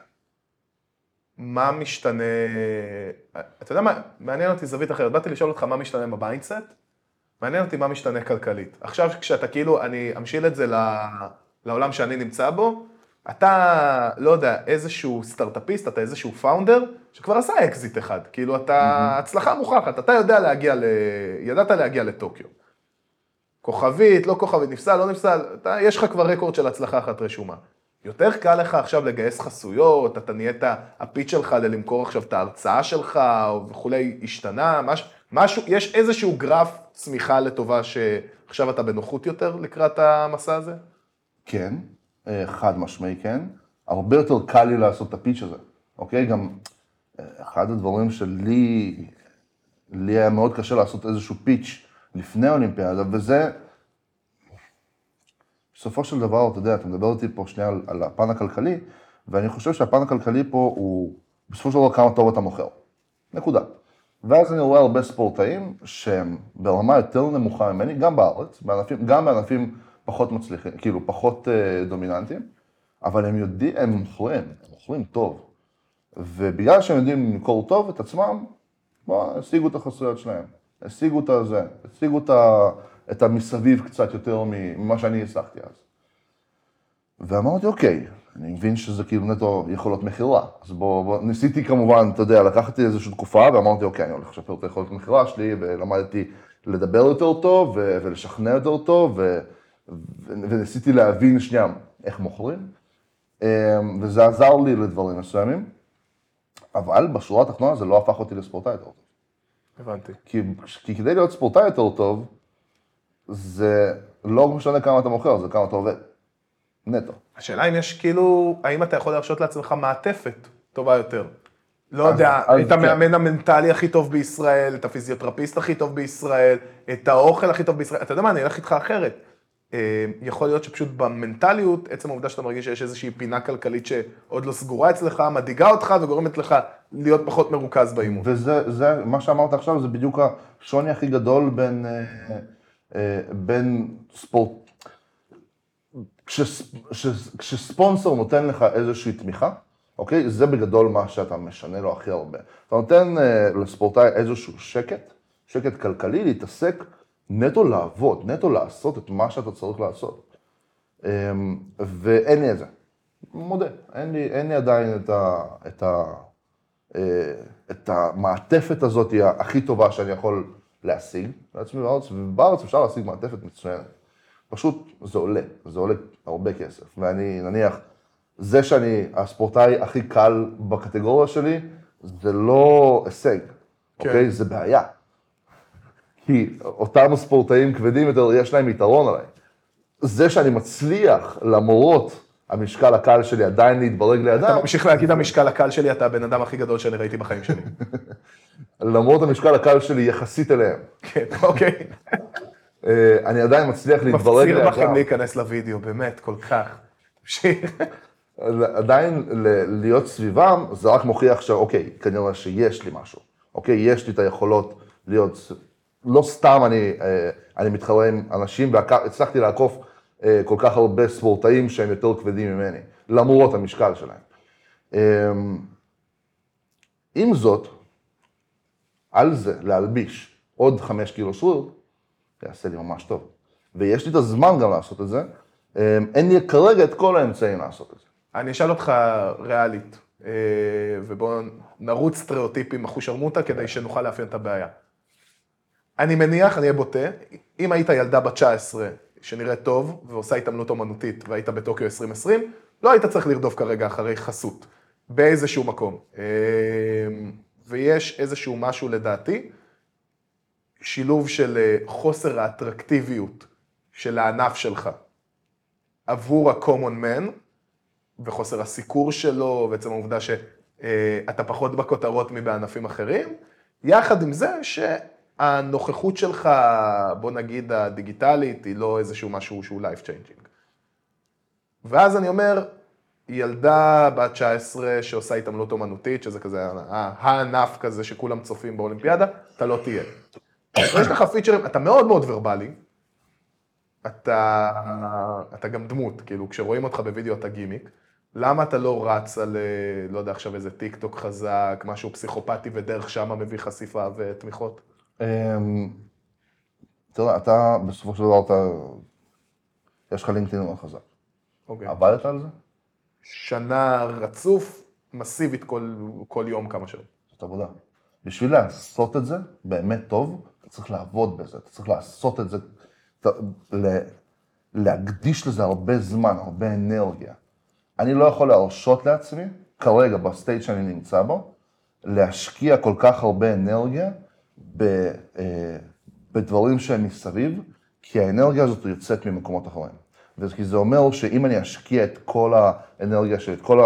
מה משתנה, אתה יודע מה, מעניין אותי זווית אחרת, באתי לשאול אותך מה משתנה ב mindset, מעניין אותי מה משתנה כלכלית. עכשיו כשאתה כאילו, אני אמשיל את זה ל- לעולם שאני נמצא בו, אתה, לא יודע, איזשהו סטארט-אפיסט, אתה איזשהו founder, שכבר עשה אקזיט אחד, כאילו אתה, הצלחה מוכחת, אתה יודע להגיע ל... ידעת להגיע לטוקיו. כוכבית, לא כוכבית, נפסל, לא נפסל, אתה, יש לך כבר רקורד של הצלחה אחת רשומה. יותר קל לך עכשיו לגייס חסויות, אתה נהיית, הפיץ שלך ללמכור עכשיו את ההרצאה שלך וכולי, השתנה, מש, משהו, יש איזשהו גרף צמיחה לטובה שעכשיו אתה בנוחות יותר לקראת המסע הזה? כן, חד משמעי כן. הרבה יותר קל לי לעשות את הפיץ' הזה, אוקיי? גם אה, אחד הדברים שלי, לי היה מאוד קשה לעשות איזשהו פיץ' לפני האולימפיאדה, וזה, בסופו של דבר, אתה יודע, אתה מדבר איתי פה שנייה על, על הפן הכלכלי, ואני חושב שהפן הכלכלי פה הוא, בסופו של דבר, כמה טוב אתה מוכר. נקודה. ואז אני רואה הרבה ספורטאים שהם ברמה יותר נמוכה ממני, גם בארץ, בענפים, גם בענפים פחות מצליחים, כאילו פחות uh, דומיננטיים, אבל הם יודעים, הם מוכרים, הם מוכרים טוב. ובגלל שהם יודעים למכור טוב את עצמם, בואו, השיגו את החסויות שלהם, השיגו את הזה, השיגו את, ה, את המסביב קצת יותר ממה שאני הצלחתי אז. ואמרתי, אוקיי, אני מבין שזה כאילו נטו יכולות מכירה. אז בוא, בוא, ניסיתי כמובן, אתה יודע, לקחתי איזושהי תקופה ואמרתי, אוקיי, אני הולך לשפר את היכולת מכירה שלי, ולמדתי לדבר יותר טוב, ולשכנע יותר טוב, ו- וניסיתי להבין שנייה איך מוכרים. אמ, וזה עזר לי לדברים מסוימים, אבל בשורה התחתונה זה לא הפך אותי לספורטאי יותר טוב. הבנתי. כי, כי כדי להיות ספורטאי יותר טוב, זה לא משנה כמה אתה מוכר, זה כמה אתה עובד. נטו. השאלה אם יש כאילו, האם אתה יכול להרשות לעצמך מעטפת טובה יותר? לא אז- יודע, אז את כן. המאמן המנטלי הכי טוב בישראל, את הפיזיותרפיסט הכי טוב בישראל, את האוכל הכי טוב בישראל, אתה יודע מה, אני אלך איתך אחרת. אה, יכול להיות שפשוט במנטליות, עצם העובדה שאתה מרגיש שיש איזושהי פינה כלכלית שעוד לא סגורה אצלך, מדאיגה אותך וגורמת לך להיות פחות מרוכז באימון. וזה, זה, מה שאמרת עכשיו, זה בדיוק השוני הכי גדול בין, אה, אה, בין ספורט... כשס, כשס, כשספונסר נותן לך איזושהי תמיכה, אוקיי? זה בגדול מה שאתה משנה לו הכי הרבה. אתה נותן לספורטאי איזשהו שקט, שקט כלכלי, להתעסק נטו לעבוד, נטו לעשות את מה שאתה צריך לעשות. אה, ואין לי את זה. מודה, אין לי, אין לי עדיין את ה... את ה אה, את המעטפת הזאת הכי טובה שאני יכול להשיג לעצמי בארץ, ובארץ אפשר להשיג מעטפת מצוינת. פשוט זה עולה, זה עולה הרבה כסף. ואני, נניח, זה שאני הספורטאי הכי קל בקטגוריה שלי, זה לא הישג, כן. אוקיי? זה בעיה. כי אותם הספורטאים כבדים יותר, יש להם יתרון עליי. זה שאני מצליח, למרות המשקל הקל שלי, עדיין להתברג לידם, אתה ממשיך להגיד המשקל הקל שלי, אתה הבן אדם הכי גדול שאני ראיתי בחיים שלי. למרות המשקל הקל שלי יחסית אליהם, כן, אוקיי. אה, אני עדיין מצליח להתברג מפציר בכם לידם. להיכנס לוידאו, באמת, כל כך. עדיין להיות סביבם, זה רק מוכיח שאוקיי, כנראה שיש לי משהו. אוקיי, יש לי את היכולות להיות... לא סתם אני, אה, אני מתחרה עם אנשים, והצלחתי לעקוף אה, כל כך הרבה ספורטאים שהם יותר כבדים ממני, למרות המשקל שלהם. אה, עם זאת, על זה להלביש עוד חמש קילו שריר, יעשה לי ממש טוב. ויש לי את הזמן גם לעשות את זה. אה, אין לי כרגע את כל האמצעים לעשות את זה. אני אשאל אותך ריאלית, אה, ובואו נרוץ סטריאוטיפים אחושרמוטה כדי שנוכל לאפיין את הבעיה. אני מניח, אני אהיה בוטה, אם היית ילדה בת 19 שנראית טוב ועושה התעמלות אומנותית והיית בטוקיו 2020, לא היית צריך לרדוף כרגע אחרי חסות, באיזשהו מקום. אה, ויש איזשהו משהו לדעתי, שילוב של אה, חוסר האטרקטיביות של הענף שלך עבור ה-common man, וחוסר הסיקור שלו, ועצם העובדה שאתה פחות בכותרות מבענפים אחרים, יחד עם זה שהנוכחות שלך, בוא נגיד הדיגיטלית, היא לא איזשהו משהו שהוא life changing. ואז אני אומר, ילדה בת 19 שעושה התעמלות אומנותית, שזה כזה הענף כזה שכולם צופים באולימפיאדה, אתה לא תהיה. יש לך פיצ'רים, אתה מאוד מאוד ורבלי, אתה, אתה גם דמות, כאילו, כשרואים אותך בווידאו אתה גימיק, למה אתה לא רץ על, אה, לא יודע, עכשיו איזה טיק טוק חזק, משהו פסיכופתי ודרך שמה מביא חשיפה ותמיכות? אמ, תראה, אתה, בסופו של דבר, אתה, יש לך לינקדאין מאוד חזק. אוקיי. עבדת על זה? שנה רצוף, מסיבית כל, כל יום כמה שנים. זאת עבודה. בשביל לעשות את זה באמת טוב, אתה צריך לעבוד בזה, אתה צריך לעשות את זה, אתה, ל, להקדיש לזה הרבה זמן, הרבה אנרגיה. אני לא יכול להרשות לעצמי, כרגע, ב state שאני נמצא בו, להשקיע כל כך הרבה אנרגיה ב, אה, בדברים שהם מסביב, כי האנרגיה הזאת יוצאת ממקומות אחרים. וכי זה אומר שאם אני אשקיע את כל האנרגיה שלי, את כל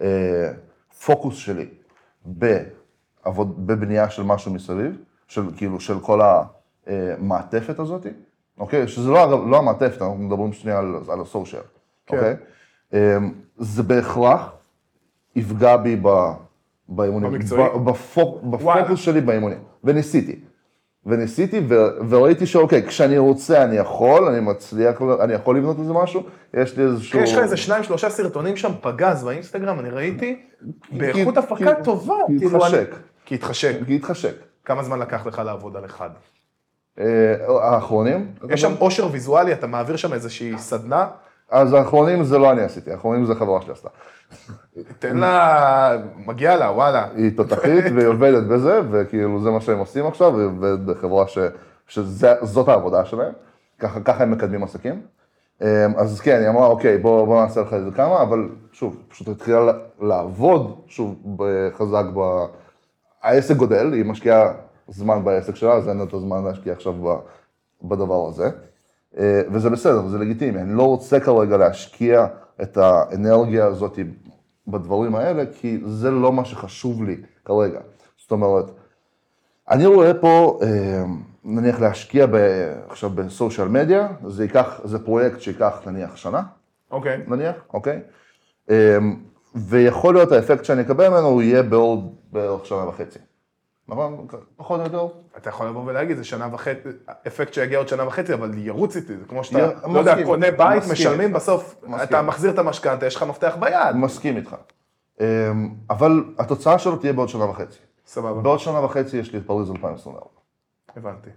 הפוקוס שלי בעבוד, בבנייה של משהו מסביב, של כאילו, של כל המעטפת הזאת, אוקיי? שזה לא, לא המעטפת, אנחנו מדברים שנייה על, על הסושיאל, כן. אוקיי? אמ, זה בהכרח יפגע בי ב, באימונים. במקצועי? בפוק, וואלה. בפוקוס שלי באימונים. וניסיתי. וניסיתי, ו, וראיתי שאוקיי, כשאני רוצה אני יכול, אני מצליח, אני יכול לבנות איזה משהו, יש לי איזשהו... יש לך איזה שניים, שלושה סרטונים שם פגז באינסטגרם, אני ראיתי, באיכות הפקה טובה. כי כאילו, התחשק. כי התחשק. כי התחשק. כמה זמן לקח לך לעבוד על אחד? אה, האחרונים? יש שם אושר ויזואלי, אתה מעביר שם איזושהי סדנה, אז האחרונים זה לא אני עשיתי, האחרונים זה חברה שלי עשתה. תן לה, מגיע לה, וואלה. היא תותחית והיא עובדת בזה, וכאילו זה מה שהם עושים עכשיו, היא עובדת בחברה ש, שזאת העבודה שלהם, ככה, ככה הם מקדמים עסקים. אמ, אז כן, היא אמרה, אוקיי, בוא, בוא נעשה לך איזה כמה, אבל שוב, פשוט התחילה לעבוד, שוב, חזק ב... העסק גודל, היא משקיעה זמן בעסק שלה, אז אין לה את הזמן להשקיע עכשיו בדבר הזה. אה, וזה בסדר, זה לגיטימי, אני לא רוצה כרגע להשקיע את האנרגיה הזאת בדברים האלה, כי זה לא מה שחשוב לי כרגע. זאת אומרת, אני רואה פה, אה, נניח להשקיע ב, עכשיו בסושיאל מדיה, זה ייקח, זה פרויקט שייקח נניח שנה, אוקיי. נניח, אוקיי? אה, ויכול להיות האפקט שאני אקבל ממנו, הוא יהיה בעוד בערך שנה וחצי. נכון? פחות או יותר? אתה יכול לבוא ולהגיד, זה שנה וחצי, אפקט שיגיע עוד שנה וחצי, אבל ירוץ איתי, זה כמו יר- שאתה, לא יודע, קונה בית, משלמים. בסוף. אתה מחזיר את המשכנתה, יש לך מפתח ביד. מסכים איתך. אמ, אבל התוצאה שלו תהיה בעוד שנה וחצי. סבבה, בעוד שנה וחצי יש לי את פריז 2024. הבנתי.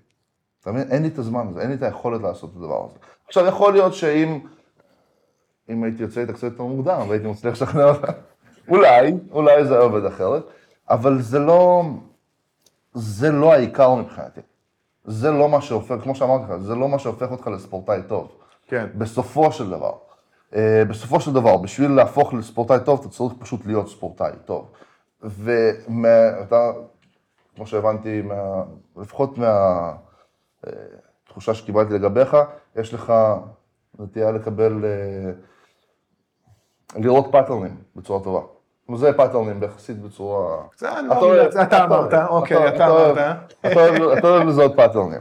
אתה מבין? אין לי את הזמן הזה, אין לי את היכולת לעשות את הדבר הזה. עכשיו, יכול להיות שאם אם הייתי יוצא איתה קצת יותר מוקדם, והייתי מצליח לשכנע אותה, אולי, אולי זה היה עובד אחרת, אבל זה לא, זה לא העיקר מבחינתי. זה לא מה שהופך, כמו שאמרתי לך, זה לא מה שהופך אותך לספורטאי טוב. כן. בסופו של דבר. אה, בסופו של דבר, בשביל להפוך לספורטאי טוב, אתה צריך פשוט להיות ספורטאי טוב. ואתה, כמו שהבנתי, מה, לפחות מהתחושה שקיבלתי לגביך, יש לך נטייה לקבל, אה, לראות pattern ים בצורה טובה. זה pattern ים יחסית בצורה... אתה לא אתה אמרת, אוקיי, אתה אמרת. אתה אוהב- לזהות pattern ים.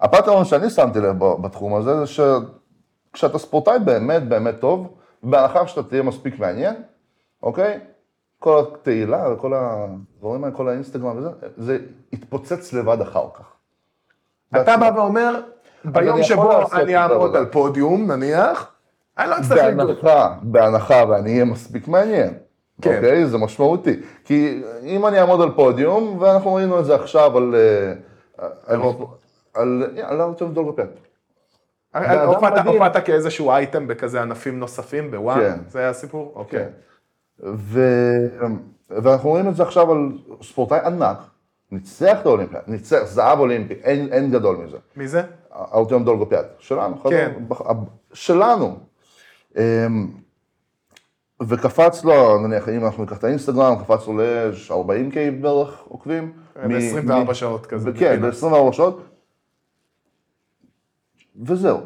ה pattern שאני שמתי לב בתחום הזה, זה שכשאתה ספורטאי באמת באמת טוב, בהנחה שאתה תהיה מספיק מעניין, אוקיי? כל התהילה וכל הדברים האלה, כל האינסטגרם וזה, זה יתפוצץ לבד אחר כך. אתה בא ואומר, ביום שבו אני אעמוד. על פודיום, נניח, אני לא אצטרך לבדוק. בהנחה, בהנחה ואני אהיה מספיק מעניין. כן. אוקיי? זה משמעותי. כי אם אני אעמוד על פודיום, ואנחנו ראינו את זה עכשיו על... אה, על- על... על ארצ'ב דולגופט. אדם הופעת כאיזשהו אייטם בכזה ענפים נוספים בוואן? כן. זה היה הסיפור? אוקיי. כן. ו... ואנחנו רואים את זה עכשיו על ספורטאי ענק, ניצח את האולימפיאד, ניצח, זהב אולימפי, אין, אין גדול מזה. מי זה? ארטיום דולגופיאד, שלנו, כן. בח- שלנו. וקפץ לו, נניח, אם אנחנו ניקח את האינסטגרם, קפץ לו ל-40K בערך עוקבים. מ- ב-24 מ- שעות כזה. כן, ב-24 שעות. וזהו.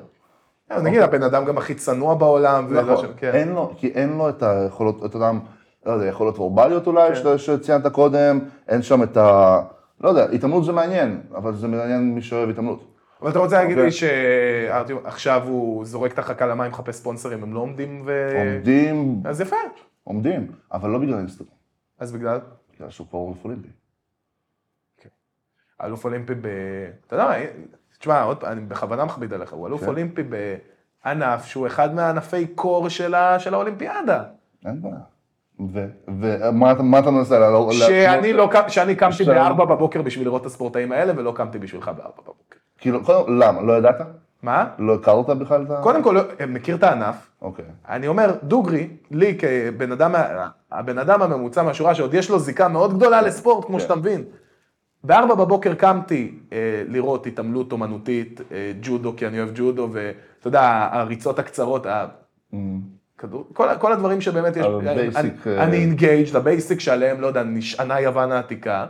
אז נגיד, הבן אדם גם הכי צנוע בעולם. ולא נכון, כן. אין לו, כי אין לו את היכולות, את אותם, לא יודע, יכולות וורבליות אולי, כן. שציינת קודם, אין שם את ה... לא יודע, התעמלות זה מעניין, אבל זה מעניין מי שאוהב התעמלות. אבל אתה רוצה להגיד לי אוקיי. שעכשיו הוא זורק את החכה למים, מחפש ספונסרים, הם לא עומדים ו... עומדים, אז יפה. עומדים, אבל לא בגלל אינסטגרם, אז בגלל? בגלל שהוא כבר אלוף אולימפי. אלוף אולימפי ב... אתה יודע מה, תשמע, עוד פעם, אני בכוונה מכביד עליך, הוא אלוף כן. אולימפי בענף שהוא אחד מענפי קור של האולימפיאדה. אין בעיה. ומה אתה- מנסה? שאני לא שאני קמתי שאני- בארבע בבוקר בשביל לראות את הספורטאים האלה, ולא קמתי בשבילך בארבע בבוקר. כאילו, קודם, למה? לא ידעת? מה? לא הכרת בכלל את ה... קודם כל, אה, מכיר את הענף, אוקיי. אני אומר, דוגרי, לי כבן אדם, הבן אדם הממוצע מהשורה שעוד יש לו זיקה מאוד גדולה לספורט, כמו כן. שאתה מבין. בארבע בבוקר קמתי אה, לראות התעמלות אומנותית, אה, ג'ודו, כי אני אוהב ג'ודו, ואתה יודע, הריצות הקצרות, ה- Mm, כדור, כל, כל הדברים שבאמת יש, אני, אה, אני אינגייג', לבייסיק שעליהם, לא יודע, נשענה יוון העתיקה.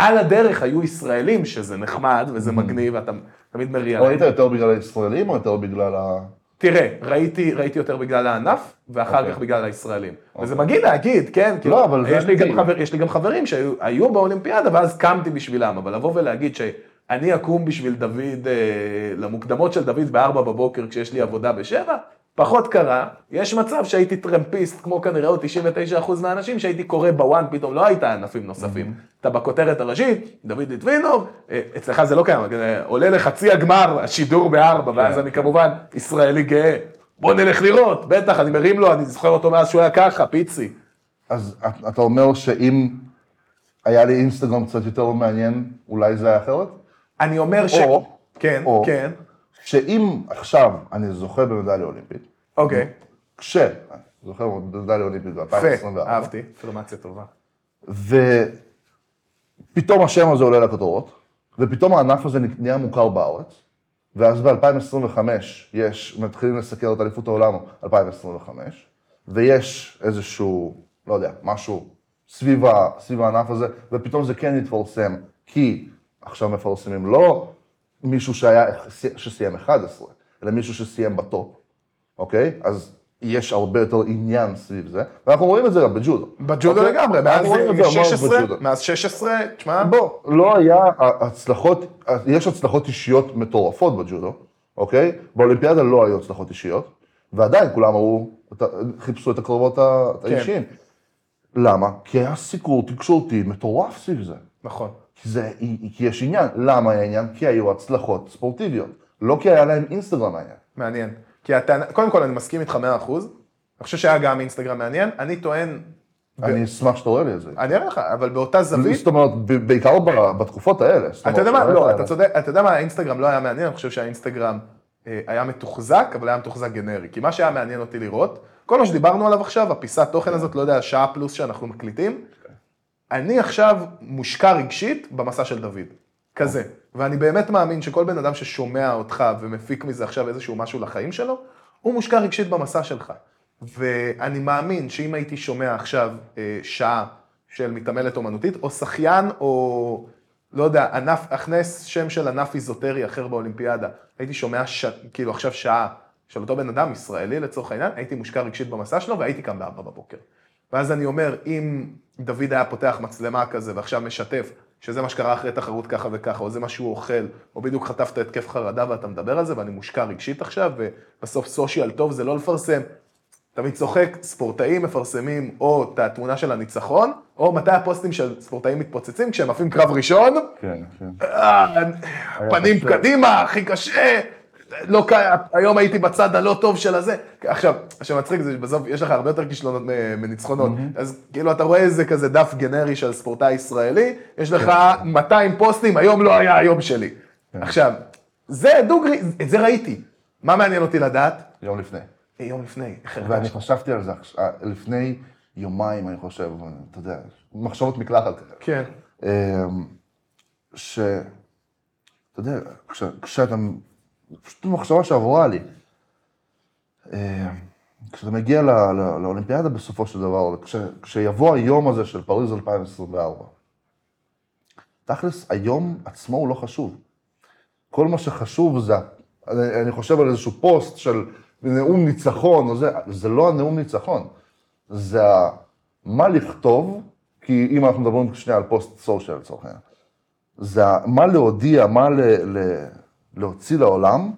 על הדרך היו ישראלים, שזה נחמד וזה מגניב, ואתה תמיד מריע להם. ראית יותר בגלל הישראלים או יותר בגלל ה... תראה, ראיתי, ראיתי יותר בגלל הענף, ואחר אוקיי. כך בגלל הישראלים. וזה מגעיל להגיד, כן? כאילו, אבל יש לי, גם. חבר, יש לי גם חברים שהיו היו באולימפיאדה, ואז קמתי בשבילם, אבל לבוא ולהגיד שאני אקום בשביל דוד, אה, למוקדמות של דוד בארבע בבוקר כשיש לי עבודה בשבע, פחות קרה. יש מצב שהייתי טרמפיסט, כמו כנראה עוד 99% מהאנשים, שהייתי קורא בוואן, פתאום לא היית ענפים נוספים. אתה בכותרת הראשית, דוד ליטבינוב, אה, אצלך זה לא קיים, אה, עולה לחצי הגמר, השידור בארבע, ואז כן. אני כמובן ישראלי גאה. בוא נלך לראות, בטח, אני מרים לו, אני זוכר אותו מאז שהוא היה ככה, פיצי. אז את- אתה אומר שאם היה לי אינסטגרם קצת יותר מעניין, אולי זה היה אחרת? אני אומר ש... או- כן, או- כן, שאם עכשיו אני זוכה במדליה אולימפית, אוקיי. כש... זוכר במדליה אולימפית יפה, ב-2024, אהבתי, אינפורמציה טובה. ופתאום השם הזה עולה לכותרות, ופתאום הענף הזה נהיה מוכר בארץ, ואז ב-2025 יש, מתחילים לסקר את אליפות העולם 2025, ויש איזשהו, לא יודע, משהו סביב, סביב הענף הזה, ופתאום זה כן יתפרסם, כי עכשיו מפרסמים לא מישהו שהיה, שסיים 11, אלא מישהו שסיים בטופ, אוקיי? אז יש הרבה יותר עניין סביב זה, ואנחנו רואים את זה גם בג'ודו. בג'ודו אוקיי? לגמרי, מאז רואים את זה המון 16, בג'ודו. מאז 16, תשמע, בוא, לא היה הצלחות, יש הצלחות אישיות מטורפות בג'ודו, אוקיי? באולימפיאדה לא היו הצלחות אישיות, ועדיין כולם אמרו, חיפשו את הקרבות כן. האישיים. למה? כי היה סיקור תקשורתי מטורף סביב זה. נכון. כי, זה, כי יש עניין. למה היה עניין? כי היו הצלחות ספורטיביות. לא כי היה להם אינסטגרם העניין. מעניין. כי הטענה, קודם כל אני מסכים איתך 100%, אני חושב שהיה גם אינסטגרם מעניין, אני טוען, אני אשמח שתראה לי את זה. אני אראה לך, אבל באותה זווית, זאת אומרת, בעיקר בתקופות האלה. אתה יודע מה, לא, אתה צודק, אתה יודע מה, האינסטגרם לא היה מעניין, אני חושב שהאינסטגרם אה, היה מתוחזק, אבל היה מתוחזק גנרי. כי מה שהיה מעניין אותי לראות, כל מה שדיברנו עליו עכשיו, הפיסת תוכן הזאת, לא יודע, שעה פלוס שאנחנו מקליטים, אני עכשיו מושקע רגשית במסע של דוד. כזה. ואני באמת מאמין שכל בן אדם ששומע אותך ומפיק מזה עכשיו איזשהו משהו לחיים שלו, הוא מושקע רגשית במסע שלך. ואני מאמין שאם הייתי שומע עכשיו אה, שעה של מתעמלת אומנותית, או שחיין, או לא יודע, ענף, הכנס שם של ענף איזוטרי אחר באולימפיאדה, הייתי שומע ש... כאילו עכשיו שעה של אותו בן אדם, ישראלי לצורך העניין, הייתי מושקע רגשית במסע שלו והייתי קם בארבע בבוקר. ואז אני אומר, אם דוד היה פותח מצלמה כזה ועכשיו משתף, שזה מה שקרה אחרי תחרות ככה וככה, או זה מה שהוא אוכל, או בדיוק חטפת התקף חרדה ואתה מדבר על זה, ואני מושקע רגשית עכשיו, ובסוף סושיאל טוב זה לא לפרסם. תמיד צוחק, ספורטאים מפרסמים או את התמונה של הניצחון, או מתי הפוסטים של ספורטאים מתפוצצים כשהם עפים קרב ראשון, כן, כן. אה, פנים. קדימה, הכי קשה, לא קיים, היום הייתי בצד הלא טוב של הזה. עכשיו, מה שמצחיק זה שבסוף יש לך הרבה יותר כישלונות מניצחונות. אז כאילו אתה רואה איזה כזה דף גנרי של ספורטאי ישראלי, יש לך 200 פוסטים, היום לא היה היום שלי. עכשיו, זה דוגרי, את זה ראיתי. מה מעניין אותי לדעת? יום לפני. אה, יום לפני, ואני? חשבתי על זה אה, לפני יומיים, אני חושב, אתה יודע, מחשבות מקלחת. כן, אמ, ש... אתה יודע, כש- כשאתה... פשוט מחשבה שעברה לי. אמ, כשאתה מגיע ל- ל- לאולימפיאדה בסופו של דבר, כש, כשיבוא היום הזה של פריז 2024, תכלס, היום עצמו הוא לא חשוב. כל מה שחשוב זה, אני, אני חושב על איזשהו פוסט של נאום ניצחון, זה, זה לא הנאום ניצחון, זה מה לכתוב, כי אם אנחנו מדברים שנייה על פוסט סושיאל לצורך העניין, זה מה להודיע, מה ל, ל, להוציא לעולם,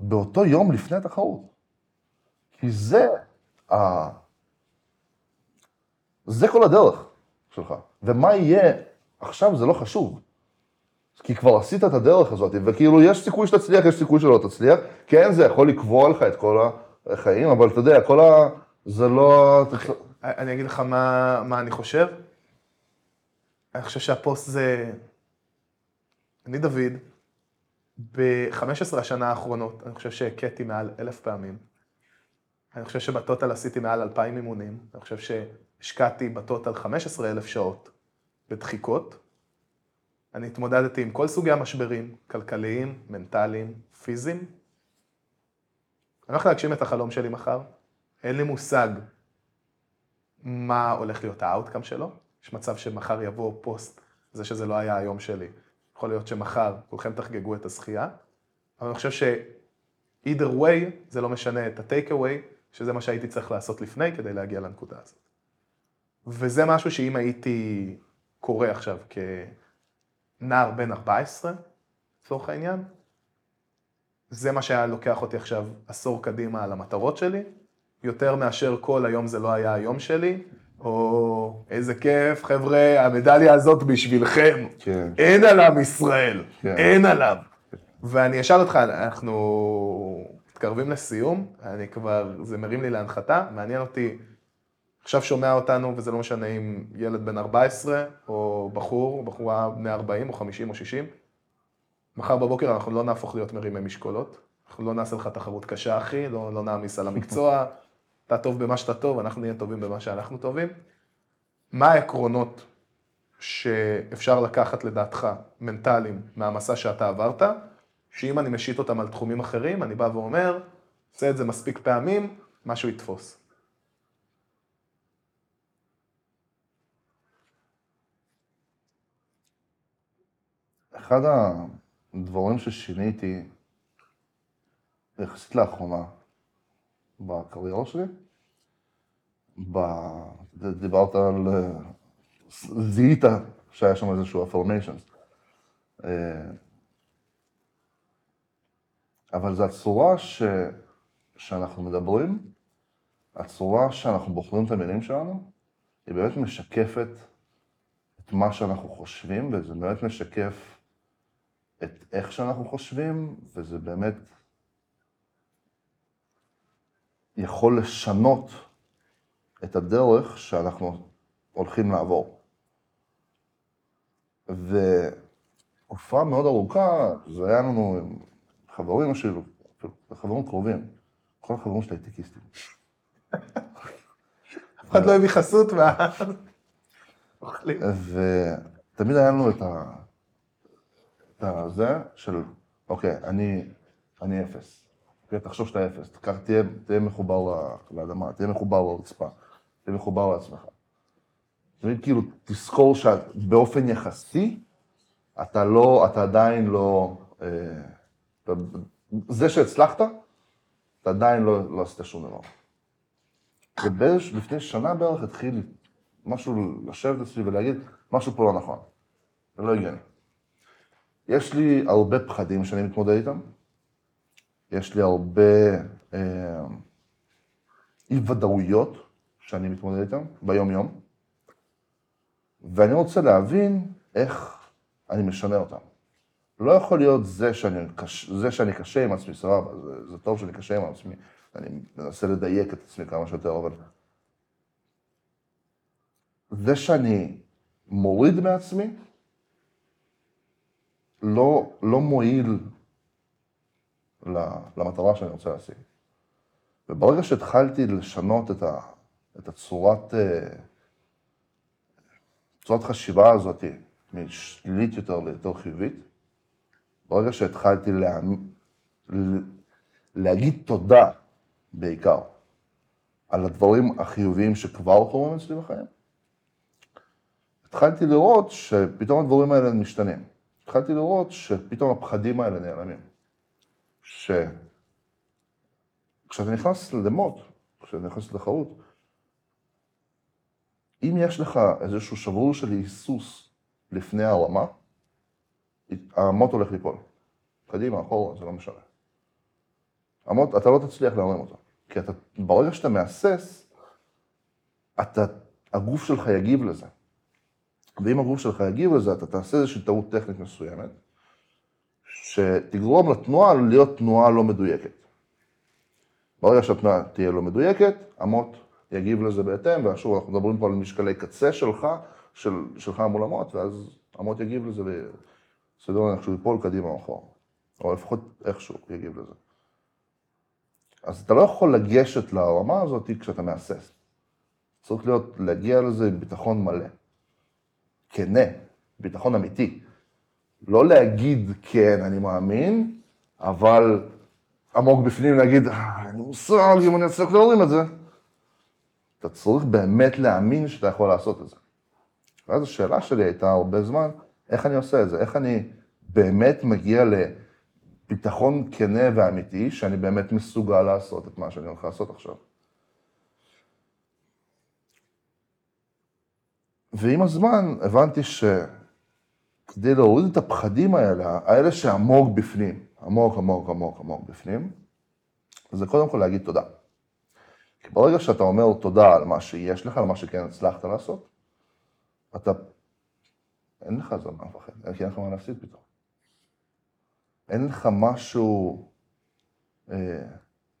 באותו יום לפני התחרות. כי זה, ה... זה כל הדרך שלך. ומה יהיה עכשיו זה לא חשוב. כי כבר עשית את הדרך הזאת, וכאילו יש סיכוי שתצליח, יש סיכוי שלא תצליח. כן, זה יכול לקבוע לך את כל החיים, אבל אתה יודע, כל ה... זה לא... אני אגיד לך מה, מה אני חושב. אני חושב שהפוסט זה... אני דוד, ב-15 השנה האחרונות, אני חושב שהכיתי מעל אלף פעמים. אני חושב שבטוטל עשיתי מעל אלפיים אימונים. אני חושב שהשקעתי בטוטל 15 אלף שעות בדחיקות. אני התמודדתי עם כל סוגי המשברים, כלכליים, מנטליים, פיזיים. הולך להגשים את החלום שלי מחר, אין לי מושג מה הולך להיות ה outcome שלו, יש מצב שמחר יבוא פוסט, זה שזה לא היה היום שלי. יכול להיות שמחר כולכם תחגגו את הזכייה, אבל אני חושב ש-either way זה לא משנה את ה-take away, שזה מה שהייתי צריך לעשות לפני כדי להגיע לנקודה הזאת. וזה משהו שאם הייתי קורא עכשיו כנער בן 14, לצורך העניין, זה מה שהיה לוקח אותי עכשיו עשור קדימה על המטרות שלי, יותר מאשר כל היום זה לא היה היום שלי, או איזה כיף, חבר'ה, המדליה הזאת בשבילכם. כן. אין על עם ישראל, כן. אין עליו. ואני אשאל אותך, אנחנו מתקרבים לסיום, אני כבר, זה מרים לי להנחתה, מעניין אותי, עכשיו שומע אותנו, וזה לא משנה אם ילד בן 14, או בחור, או בחורה בני 40, או 50, או 60, מחר בבוקר אנחנו לא נהפוך להיות מרימי משקולות, אנחנו לא נעשה לך תחרות קשה, אחי, לא, לא נעמיס על המקצוע, אתה טוב במה שאתה טוב, אנחנו נהיה טובים במה שאנחנו טובים. מה העקרונות שאפשר לקחת לדעתך, מנטליים, מהמסע שאתה עברת, שאם אני משית אותם על תחומים אחרים, אני בא ואומר, עושה את זה מספיק פעמים, משהו יתפוס. אחד הדברים ששיניתי יחסית לאחרונה בקריירה שלי, ב... דיברת על... זיהית שהיה שם איזשהו. אה, אבל זו הצורה ש... שאנחנו מדברים, הצורה שאנחנו בוחרים את המילים שלנו, היא באמת משקפת את מה שאנחנו חושבים, וזה באמת משקף את איך שאנחנו חושבים, וזה באמת יכול לשנות את הדרך שאנחנו הולכים לעבור. והופעה מאוד ארוכה, זה היה לנו עם חברים שלי, חברים קרובים, כל החברים שלי הייטקיסטים. אף אחד לא הביא חסות וה... אוכלים. ותמיד היה לנו את ה... את הזה של, אוקיי, אני, אני אפס. אוקיי, תחשוב שאתה אפס, תקח, תהיה, תהיה מחובר לאדמה, תהיה מחובר לרצפה, תהיה מחובר לעצמך. תמיד כאילו, תזכור שבאופן יחסי, אתה לא, אתה עדיין לא, אה, אתה, זה שהצלחת, אתה עדיין לא, לא עשית שום דבר. ולפני שנה בערך התחיל משהו לשבת אצלי ולהגיד, משהו פה לא נכון. זה לא הגיוני. יש לי הרבה פחדים שאני מתמודד איתם, יש לי הרבה אה, אי-ודאויות שאני מתמודד איתן ביום-יום, ואני רוצה להבין איך אני משנה אותן. לא יכול להיות זה שאני, קש- זה שאני קשה עם עצמי, סבבה, זה, זה טוב שאני קשה עם עצמי, אני מנסה לדייק את עצמי כמה שיותר, אבל זה שאני מוריד מעצמי, לא, לא מועיל למטרה שאני רוצה להשיג. וברגע שהתחלתי לשנות את, ה, את הצורת, אה, צורת חשיבה הזאת משלילית יותר ליותר חיובית, ברגע שהתחלתי לה, להגיד תודה בעיקר על הדברים החיוביים שכבר קורים אצלי בחיים, התחלתי לראות שפתאום הדברים האלה משתנים. התחלתי לראות שפתאום הפחדים האלה נעלמים. שכשאתה נכנס למוט, כשאתה נכנס לתחרות, אם יש לך איזשהו שברור של היסוס לפני הרמה, המוט הולך ליפול. קדימה, אחורה, זה לא משנה. המוט, אתה לא תצליח להרים אותו. כי אתה, ברגע שאתה מהסס, אתה, הגוף שלך יגיב לזה. ואם הגוף שלך יגיב לזה, אתה תעשה איזושהי טעות טכנית מסוימת, שתגרום לתנועה להיות תנועה לא מדויקת. ברגע שהתנועה תהיה לא מדויקת, המוט יגיב לזה בהתאם, ושוב, אנחנו מדברים פה על משקלי קצה שלך, של, שלך מול המוט, ואז המוט יגיב לזה בסדר איך שהוא ייפול קדימה או אחורה, או לפחות איכשהו יגיב לזה. אז אתה לא יכול לגשת לרמה הזאת כשאתה מהסס. צריך להיות, להגיע לזה עם ביטחון מלא. כנה, ביטחון אמיתי. לא להגיד כן, אני מאמין, אבל עמוק בפנים להגיד, "אה, אין לי מושג אם אני אצליח להרים את זה. אתה צריך באמת להאמין שאתה יכול לעשות את זה. ואז השאלה שלי הייתה הרבה זמן, איך אני עושה את זה? איך אני באמת מגיע לביטחון כנה ואמיתי, שאני באמת מסוגל לעשות את מה שאני הולך לעשות עכשיו. ועם הזמן הבנתי שכדי להוריד את הפחדים האלה, האלה שעמוק בפנים, עמוק עמוק עמוק עמוק בפנים, זה קודם כל להגיד תודה. כי ברגע שאתה אומר תודה על מה שיש לך, על מה שכן הצלחת לעשות, אתה, אין לך אז על מה אין לך מה להפסיד פתאום. אין לך משהו אה,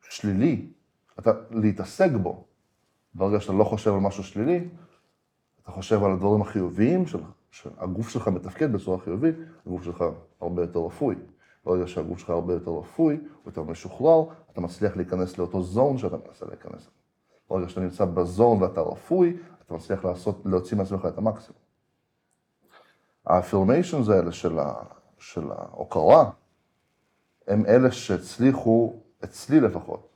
שלילי, אתה להתעסק בו. ברגע שאתה לא חושב על משהו שלילי, אתה חושב על הדברים החיוביים, של, שהגוף שלך מתפקד בצורה חיובית, הגוף שלך הרבה יותר רפוי. ברגע שהגוף שלך הרבה יותר רפוי, הוא יותר משוחרר, אתה מצליח להיכנס לאותו זון שאתה מנסה להיכנס. ברגע שאתה נמצא בזון ואתה רפוי, אתה מצליח לעשות, להוציא מעצמך את המקסימום. האפירמיישנס האלה של, ה, של ההוקרה, הם אלה שהצליחו, אצלי לפחות,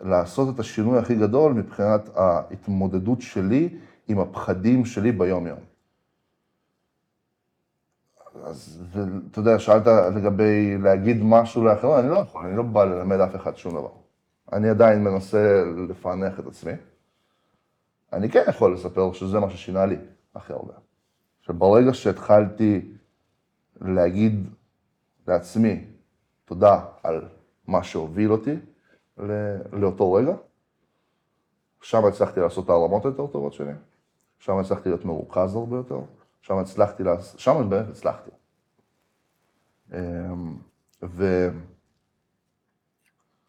לעשות את השינוי הכי גדול מבחינת ההתמודדות שלי עם הפחדים שלי ביום-יום. אז אתה יודע, שאלת לגבי להגיד משהו לאחרים, אני לא יכול, אני לא בא ללמד אף אחד שום דבר. אני עדיין מנסה לפענח את עצמי. אני כן יכול לספר שזה מה ששינה לי הכי הרבה. שברגע שהתחלתי להגיד לעצמי תודה על מה שהוביל אותי לאותו רגע, שם הצלחתי לעשות את העולמות היותר טובות שלי, שם הצלחתי להיות מרוכז הרבה יותר, שם הצלחתי, לעשות, שם באמת הצלחתי. אמ,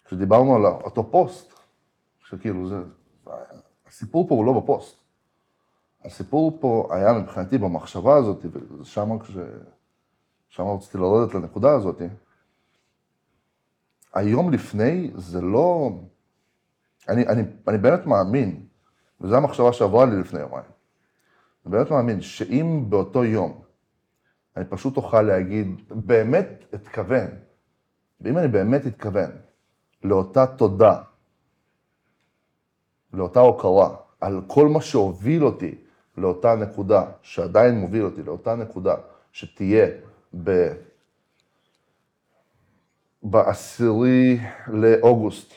וכשדיברנו על אותו פוסט, שכאילו זה, הסיפור פה הוא לא בפוסט. הסיפור פה היה מבחינתי במחשבה הזאת, ושם כש... שם רציתי לרדת לנקודה הזאת, היום לפני זה לא... אני, אני, אני באמת מאמין, וזו המחשבה שעברה לי לפני יומיים, אני באמת מאמין שאם באותו יום אני פשוט אוכל להגיד, באמת אתכוון, ואם אני באמת אתכוון לאותה תודה, לאותה הוקרה, על כל מה שהוביל אותי לאותה נקודה, שעדיין מוביל אותי לאותה נקודה, שתהיה ב... בעשירי לאוגוסט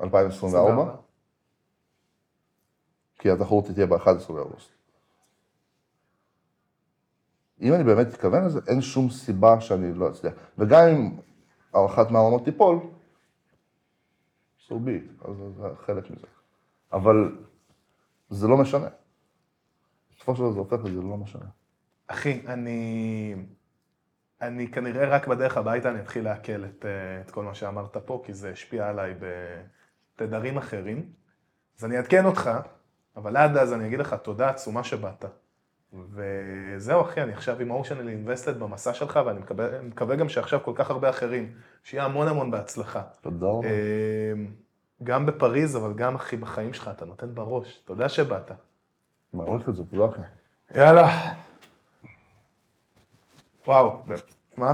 2024, כי התחרות תהיה ב-11 באוגוסט. אם אני באמת אתכוון לזה, אין שום סיבה שאני לא אצליח. וגם אם הערכת מהעולמות תיפול, be, אז זה חלק מזה. אבל זה לא משנה. בסופו של דבר זה הופך לזה לא משנה. אחי, אני... אני כנראה רק בדרך הביתה אני אתחיל לעכל את, אה, את כל מה שאמרת פה, כי זה השפיע עליי בתדרים אחרים. אז אני אעדכן אותך, אבל עד אז אני אגיד לך תודה עצומה שבאת. וזהו אחי, אני עכשיו עם אושנל אינבסטד במסע שלך, ואני מקווה, מקווה גם שעכשיו כל כך הרבה אחרים, שיהיה המון המון בהצלחה. תודה רבה. אה, גם בפריז, אבל גם אחי בחיים שלך, אתה נותן בראש. תודה שבאת. מעריך את זה, תודה אחי. יאללה. וואו, מה?